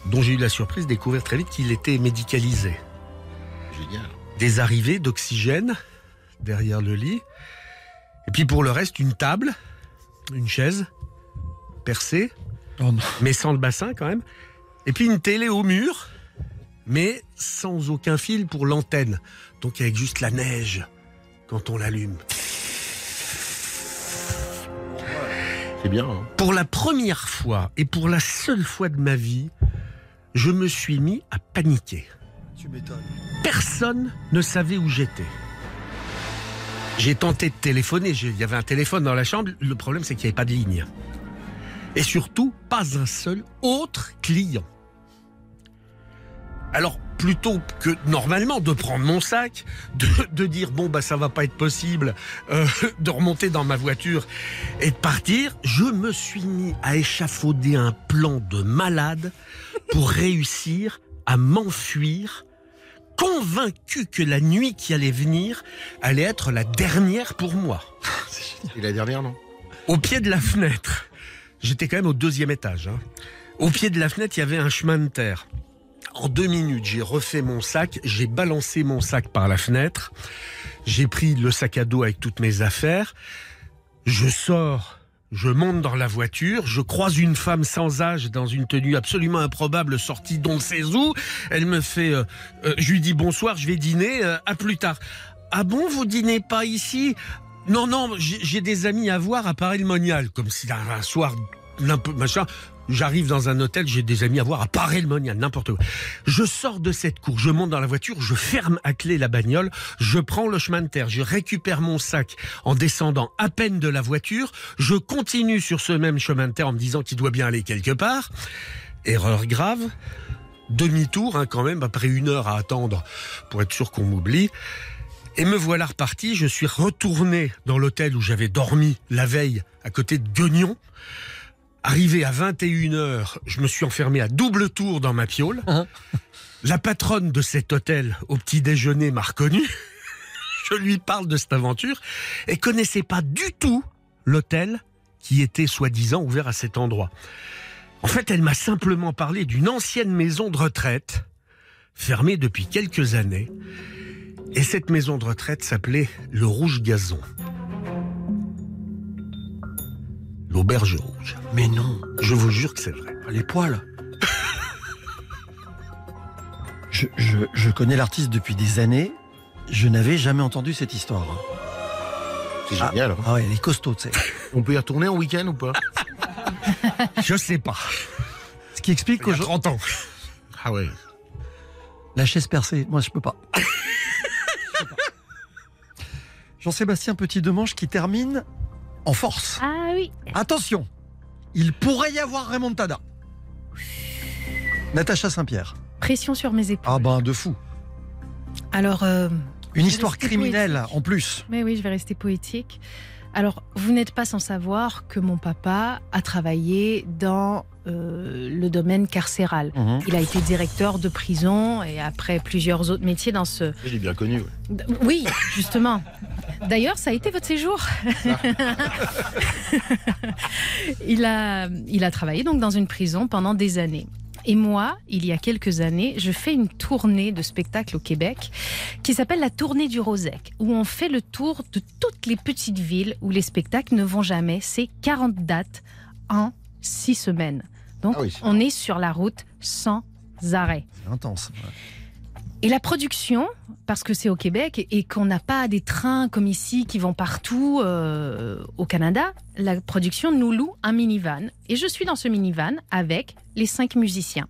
dont j'ai eu la surprise de découvrir très vite qu'il était médicalisé. Génial. Des arrivées d'oxygène derrière le lit. Et puis pour le reste, une table, une chaise, percée, Oh non. mais sans le bassin quand même. Et puis une télé au mur, mais sans aucun fil pour l'antenne. Donc avec juste la neige quand on l'allume. C'est bien. hein. Pour la première fois et pour la seule fois de ma vie, je me suis mis à paniquer. Personne ne savait où j'étais. J'ai tenté de téléphoner, il y avait un téléphone dans la chambre, le problème c'est qu'il n'y avait pas de ligne. Et surtout, pas un seul autre client. Alors, plutôt que normalement de prendre mon sac, de, de dire bon bah ça va pas être possible, euh, de remonter dans ma voiture et de partir, je me suis mis à échafauder un plan de malade pour réussir à m'enfuir, convaincu que la nuit qui allait venir allait être la dernière pour moi. Et la dernière, non? Au pied de la fenêtre, j'étais quand même au deuxième étage. hein. Au pied de la fenêtre, il y avait un chemin de terre. En deux minutes, j'ai refait mon sac, j'ai balancé mon sac par la fenêtre, j'ai pris le sac à dos avec toutes mes affaires, je sors, je monte dans la voiture, je croise une femme sans âge dans une tenue absolument improbable sortie d'on ne sait où, elle me fait, euh, euh, je lui dis bonsoir, je vais dîner, euh, à plus tard. Ah bon, vous dînez pas ici? Non, non, j'ai des amis à voir à Paray-le-Monial, comme si un, un soir, machin, j'arrive dans un hôtel, j'ai des amis à voir à Paray-le-Monial, n'importe quoi. Je sors de cette cour, je monte dans la voiture, je ferme à clé la bagnole, je prends le chemin de terre, je récupère mon sac en descendant à peine de la voiture, je continue sur ce même chemin de terre en me disant qu'il doit bien aller quelque part. Erreur grave. Demi-tour, hein, quand même, après une heure à attendre pour être sûr qu'on m'oublie. Et me voilà reparti, je suis retourné dans l'hôtel où j'avais dormi la veille à côté de Guignon. Arrivé à 21h, je me suis enfermé à double tour dans ma piole. Hein La patronne de cet hôtel au petit déjeuner m'a reconnu. Je lui parle de cette aventure et connaissait pas du tout l'hôtel qui était soi-disant ouvert à cet endroit. En fait, elle m'a simplement parlé d'une ancienne maison de retraite fermée depuis quelques années et cette maison de retraite s'appelait le Rouge Gazon. L'auberge rouge. Mais non, Je vous jure que c'est vrai. les poils. je, je, je connais l'artiste depuis des années. Je n'avais jamais entendu cette histoire. C'est génial. Ah ouais, elle est costaud, tu sais. On peut y retourner en week-end ou pas? Je sais pas. Ce qui explique qu'aujourd'hui, 30 ans. Ah ouais. la chaise percée, moi je peux pas. Je peux pas. Jean-Sébastien Petit-Demange qui termine en force. Ah oui. Attention, il pourrait y avoir remontada. Natacha Saint-Pierre. Pression sur mes épaules. Ah ben de fou. Alors, euh, Une histoire criminelle poétique. en plus. mais oui, je vais rester poétique. Alors, vous n'êtes pas sans savoir que mon papa a travaillé dans euh, le domaine carcéral. Il a été directeur de prison et après plusieurs autres métiers dans ce... L'ai bien connu. Oui, justement. D'ailleurs, ça a été votre séjour. il, a, il a travaillé donc dans une prison pendant des années. Et moi, il y a quelques années, je fais une tournée de spectacle au Québec qui s'appelle la tournée du Rosec, où on fait le tour de toutes les petites villes où les spectacles ne vont jamais. C'est 40 dates en 6 semaines. Donc, Ah oui. on est sur la route sans arrêt. C'est intense. Et la production, parce que c'est au Québec et qu'on n'a pas des trains comme ici qui vont partout euh, au Canada, la production nous loue un minivan. Et je suis dans ce minivan avec les cinq musiciens.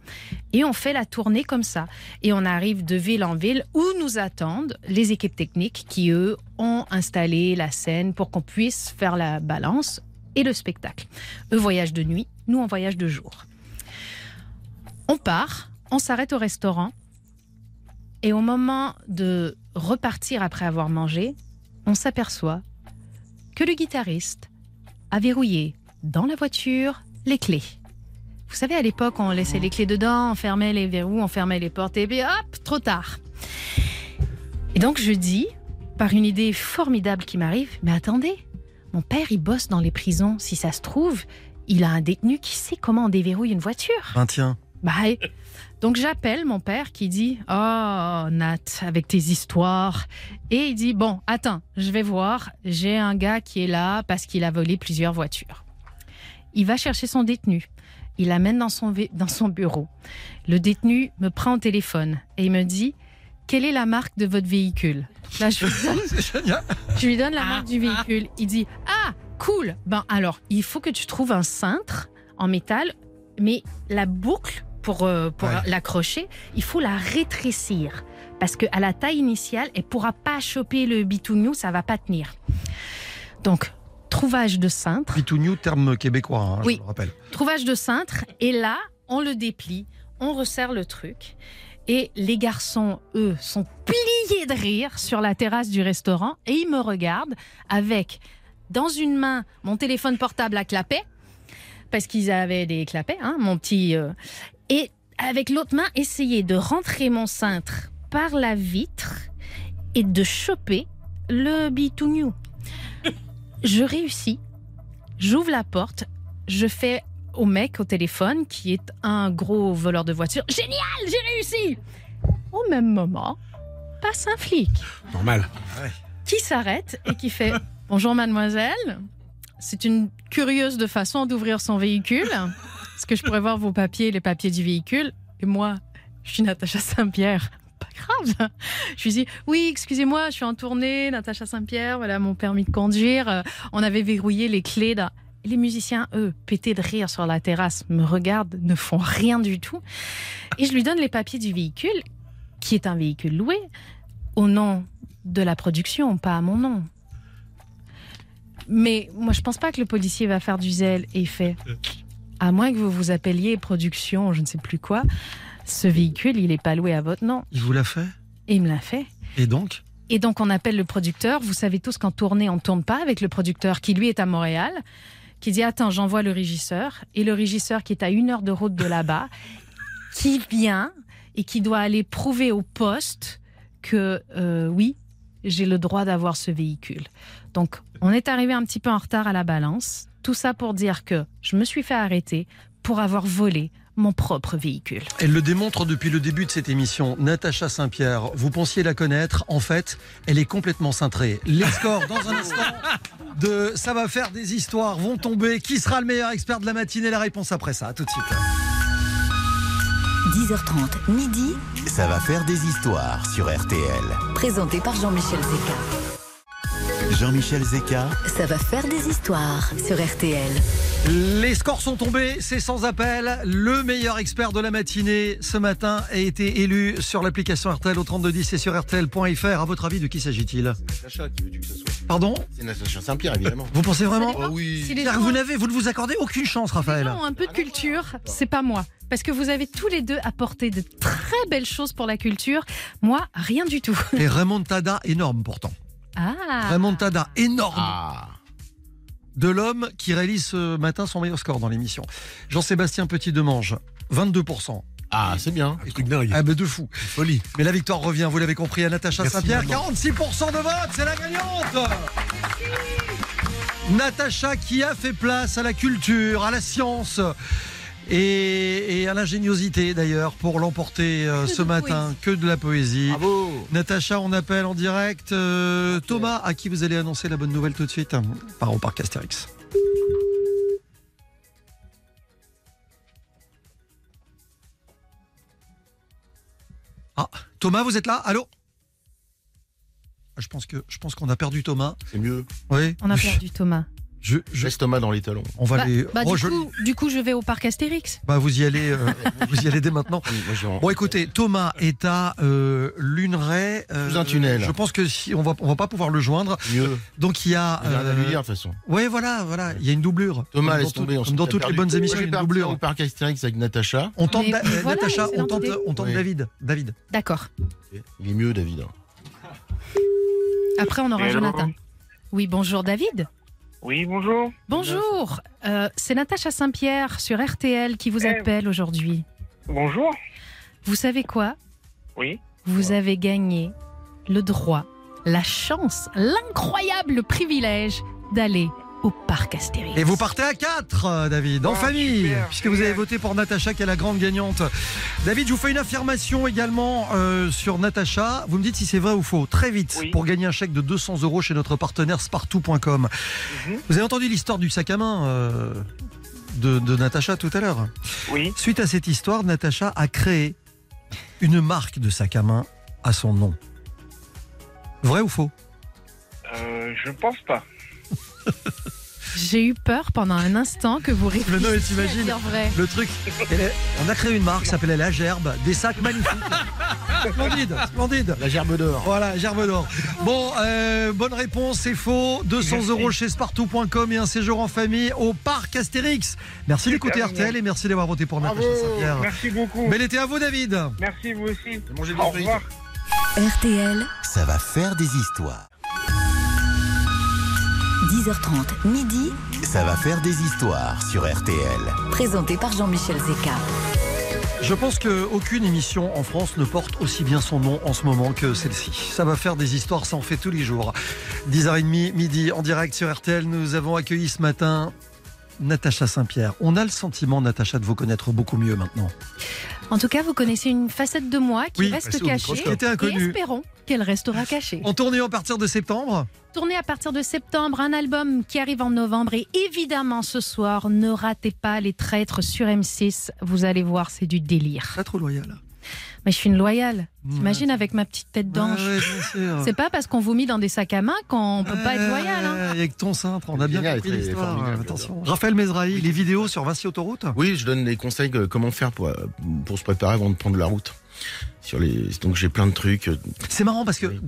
Et on fait la tournée comme ça. Et on arrive de ville en ville où nous attendent les équipes techniques qui, eux, ont installé la scène pour qu'on puisse faire la balance et le spectacle. Eux voyagent de nuit, nous on voyage de jour. On part, on s'arrête au restaurant. Et au moment de repartir après avoir mangé, on s'aperçoit que le guitariste a verrouillé dans la voiture les clés. Vous savez, à l'époque, on laissait les clés dedans, on fermait les verrous, on fermait les portes, et puis hop, trop tard. Et donc je dis, par une idée formidable qui m'arrive, mais attendez, mon père, il bosse dans les prisons. Si ça se trouve, il a un détenu qui sait comment on déverrouille une voiture. Ben tiens, Bye. Donc j'appelle mon père qui dit Oh Nat, avec tes histoires. Et il dit Bon, attends, je vais voir. J'ai un gars qui est là parce qu'il a volé plusieurs voitures. Il va chercher son détenu. Il l'amène dans son, vé- dans son bureau. Le détenu me prend au téléphone et il me dit Quelle est la marque de votre véhicule? Là, je lui donne, je lui donne la marque du véhicule. Il dit Ah, cool Ben alors, il faut que tu trouves un cintre en métal, mais la boucle, pour, euh, pour Ouais. l'accrocher, il faut la rétrécir. Parce qu'à la taille initiale, elle pourra pas choper le bitougnou, ça va pas tenir. Donc, trouvage de cintre. Pitou terme québécois, hein, Oui. je le rappelle. Trouvage de cintre, et là, on le déplie, on resserre le truc. Et les garçons, eux, sont pliés de rire sur la terrasse du restaurant et ils me regardent avec, dans une main, mon téléphone portable à clapet, parce qu'ils avaient des clapets, hein, mon petit. euh, et avec l'autre main, essayer de rentrer mon cintre par la vitre et de choper le bitougnou. Je réussis, j'ouvre la porte, je fais au mec au téléphone, qui est un gros voleur de voiture. Génial, j'ai réussi Au même moment, passe un flic Normal. qui s'arrête et qui fait Bonjour mademoiselle, c'est une curieuse de façon d'ouvrir son véhicule. Est-ce que je pourrais voir vos papiers, les papiers du véhicule? Et moi, je suis Natacha Saint-Pierre. Pas grave. Je lui dis Oui, excusez-moi, je suis en tournée, Natacha Saint-Pierre, voilà mon permis de conduire. Euh, On avait verrouillé les clés. Les musiciens, eux, pétés de rire sur la terrasse, me regardent, ne font rien du tout. Et je lui donne les papiers du véhicule, qui est un véhicule loué, au nom de la production, pas à mon nom. Mais moi, je pense pas que le policier va faire du zèle et il fait. À moins que vous vous appeliez production, je ne sais plus quoi, ce véhicule, il n'est pas loué à votre nom. Il vous l'a fait Et il me l'a fait. Et donc Et donc, on appelle le producteur. Vous savez tous qu'en tournée, on ne tourne pas avec le producteur qui, lui, est à Montréal, qui dit Attends, j'envoie le régisseur. Et le régisseur qui est à une heure de route de là-bas, qui vient et qui doit aller prouver au poste que, euh, oui, j'ai le droit d'avoir ce véhicule. Donc, on est arrivé un petit peu en retard à la balance. Tout ça pour dire que je me suis fait arrêter pour avoir volé mon propre véhicule. Elle le démontre depuis le début de cette émission. Natacha Saint-Pierre, vous pensiez la connaître. En fait, elle est complètement cintrée. Les scores dans un instant de Ça va faire des histoires vont tomber. Qui sera le meilleur expert de la matinée? La réponse après ça. À tout de suite. 10h30, midi, Ça va faire des histoires sur RTL. présenté par Jean-Michel Zeka. Jean-Michel Zeka, Ça va faire des histoires sur RTL. Les scores sont tombés, c'est sans appel. Le meilleur expert de la matinée ce matin a été élu sur l'application RTL au 3210 et sur RTL.fr. À votre avis, de qui s'agit-il Natacha, qui veux-tu que ce soit Pardon C'est Natacha Saint-Pierre, évidemment. Vous pensez vraiment Oh oui. Si gens- vous n'avez, vous ne vous accordez aucune chance, Raphaël. ont un peu de culture, c'est pas moi. Parce que vous avez tous les deux apporté de très belles choses pour la culture. Moi, rien du tout. Et Raymond Tada, énorme pourtant. Ah Raymond Tada, énorme. Ah. De l'homme qui réalise ce matin son meilleur score dans l'émission. Jean-Sébastien Petit-Demange, 22%. Ah, c'est bien. Un truc dingue. Ah ben de fou. Folie. Mais la victoire revient, vous l'avez compris, à Natacha Merci, Saint-Pierre. maman. 46% de vote, c'est la gagnante Natacha qui a fait place à la culture, à la science et, et à l'ingéniosité d'ailleurs pour l'emporter euh, ce matin. Que de la poésie. Bravo. Natacha, on appelle en direct euh, Thomas, à qui vous allez annoncer la bonne nouvelle tout de suite. Par au parc Astérix. Ah, Thomas, vous êtes là? Allô? Ah, Je pense que je pense qu'on a perdu Thomas. C'est mieux. Oui. On a perdu Thomas. Je, je- Laisse Thomas dans les talons. on va Bah, les. bah, Oh, du, je- coup, du coup, je vais au parc Astérix. bah, vous y allez, euh, vous y allez dès maintenant. Moi, Bon, écoutez, Thomas est à euh, Luneray. euh, Sous un tunnel. Je pense que si on va, on va pas pouvoir le joindre. Mieux. Donc il y a. Il y a rien à lui euh, dire, de toute façon. Ouais, voilà, voilà. Il y a une doublure. Thomas, laisse dans tout- tomber. on Comme dans toutes perdu. les bonnes émissions, il y a une doublure. au parc Astérix avec Natacha. On tente, Da- mais euh, voilà, Natacha, on tente, on tente Oui. David. David. D'accord. Il est mieux, David. Après, on aura Jonathan. Oui, bonjour David. Oui, bonjour. Bonjour. Euh, C'est Natacha Saint-Pierre sur RTL qui vous Eh. appelle aujourd'hui. Bonjour. Vous savez quoi? Oui. Vous avez gagné le droit, la chance, l'incroyable privilège d'aller au parc Astérix. Et vous partez à 4, David, en Oh, famille, super, puisque vous avez voté pour Natacha qui est la grande gagnante. David, je vous fais une affirmation également euh, sur Natacha. Vous me dites si c'est vrai ou faux. Très vite, Oui. pour gagner un chèque de 200 euros chez notre partenaire Spartou.com. Mhm. Vous avez entendu l'histoire du sac à main euh, de, de Natacha tout à l'heure. Oui. Suite à cette histoire, Natacha a créé une marque de sac à main à son nom. Vrai ou faux? Euh, je pense pas. J'ai eu peur pendant un instant que vous réfléchissiez non, mais à t'imagines dire vrai. Le truc, est- on a créé une marque qui s'appelait La Gerbe, des sacs magnifiques. splendide, splendide. La gerbe d'or. Voilà, Gerbe d'or. Bon, euh, bonne réponse, c'est faux. 200 Merci. euros chez Spartou.com et un séjour en famille au parc Astérix. Merci d'écouter. RTL et merci d'avoir voté pour Natacha Saint-Pierre. Merci beaucoup. Bel été à vous, David. Merci vous aussi. Mangez des Au revoir. RTL, Ça va faire des histoires. 10h30, midi, Ça va faire des histoires sur RTL. présenté par Jean-Michel Zeka. Je pense qu'aucune émission en France ne porte aussi bien son nom en ce moment que celle-ci. Ça va faire des histoires, ça en fait tous les jours. 10h30, midi, en direct sur RTL, nous avons accueilli ce matin Natacha Saint-Pierre. On a le sentiment, Natacha, de vous connaître beaucoup mieux maintenant. En tout cas, vous connaissez une facette de moi qui Oui, reste cachée. Qui était Et inconnue. espérons qu'elle restera cachée. En tournée à partir de septembre Tournée à partir de septembre, un album qui arrive en novembre. Et évidemment, ce soir, ne ratez pas Les Traîtres sur M6. Vous allez voir, c'est du délire. Pas trop loyal. Mais je suis une loyale. Ouais. T'imagines avec ma petite tête d'ange. Ouais, ouais. C'est pas parce qu'on vous mit dans des sacs à main qu'on peut pas être loyal. hein. Avec ton cintre, on a bien compris l'histoire. Attention. Raphaël Mezrahi, les vidéos sur Vinci Autoroute? Oui, je donne des conseils que- comment faire pour, euh, pour se préparer avant de prendre la route. Sur les, donc j'ai plein de trucs. euh, C'est marrant parce que, Oui.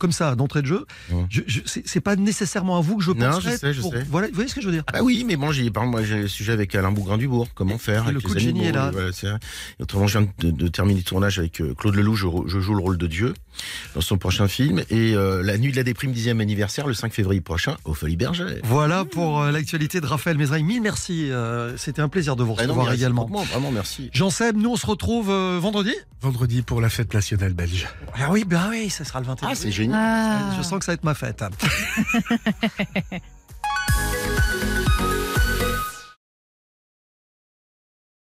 Comme ça, d'entrée de jeu, Ouais. je, je- c'est pas nécessairement à vous que je Non, penserais je sais, je pour- sais. Voilà, vous voyez ce que je veux dire? Ah bah oui, mais bon, j'ai par exemple, moi j'ai le sujet avec Alain Bougrain-Dubourg, comment faire Et le coup de génie est là. voilà. Et autrement, je viens de, de terminer le tournage avec euh, Claude Lelouch, je joue le rôle de Dieu dans son prochain film. Et euh, la nuit de la déprime, dixième anniversaire, le 5 février prochain, au Folies Bergère. Voilà pour euh, l'actualité de Raphaël Mezrahi. Mille merci. euh, C'était un plaisir de vous Ah non, recevoir également. Vraiment, merci. Jean Seb, nous on se retrouve euh, vendredi? Vendredi pour la fête nationale belge. Ah oui, bah oui, ça sera le 21. Ah, c'est génial. Ah. Je sens que ça va être ma fête.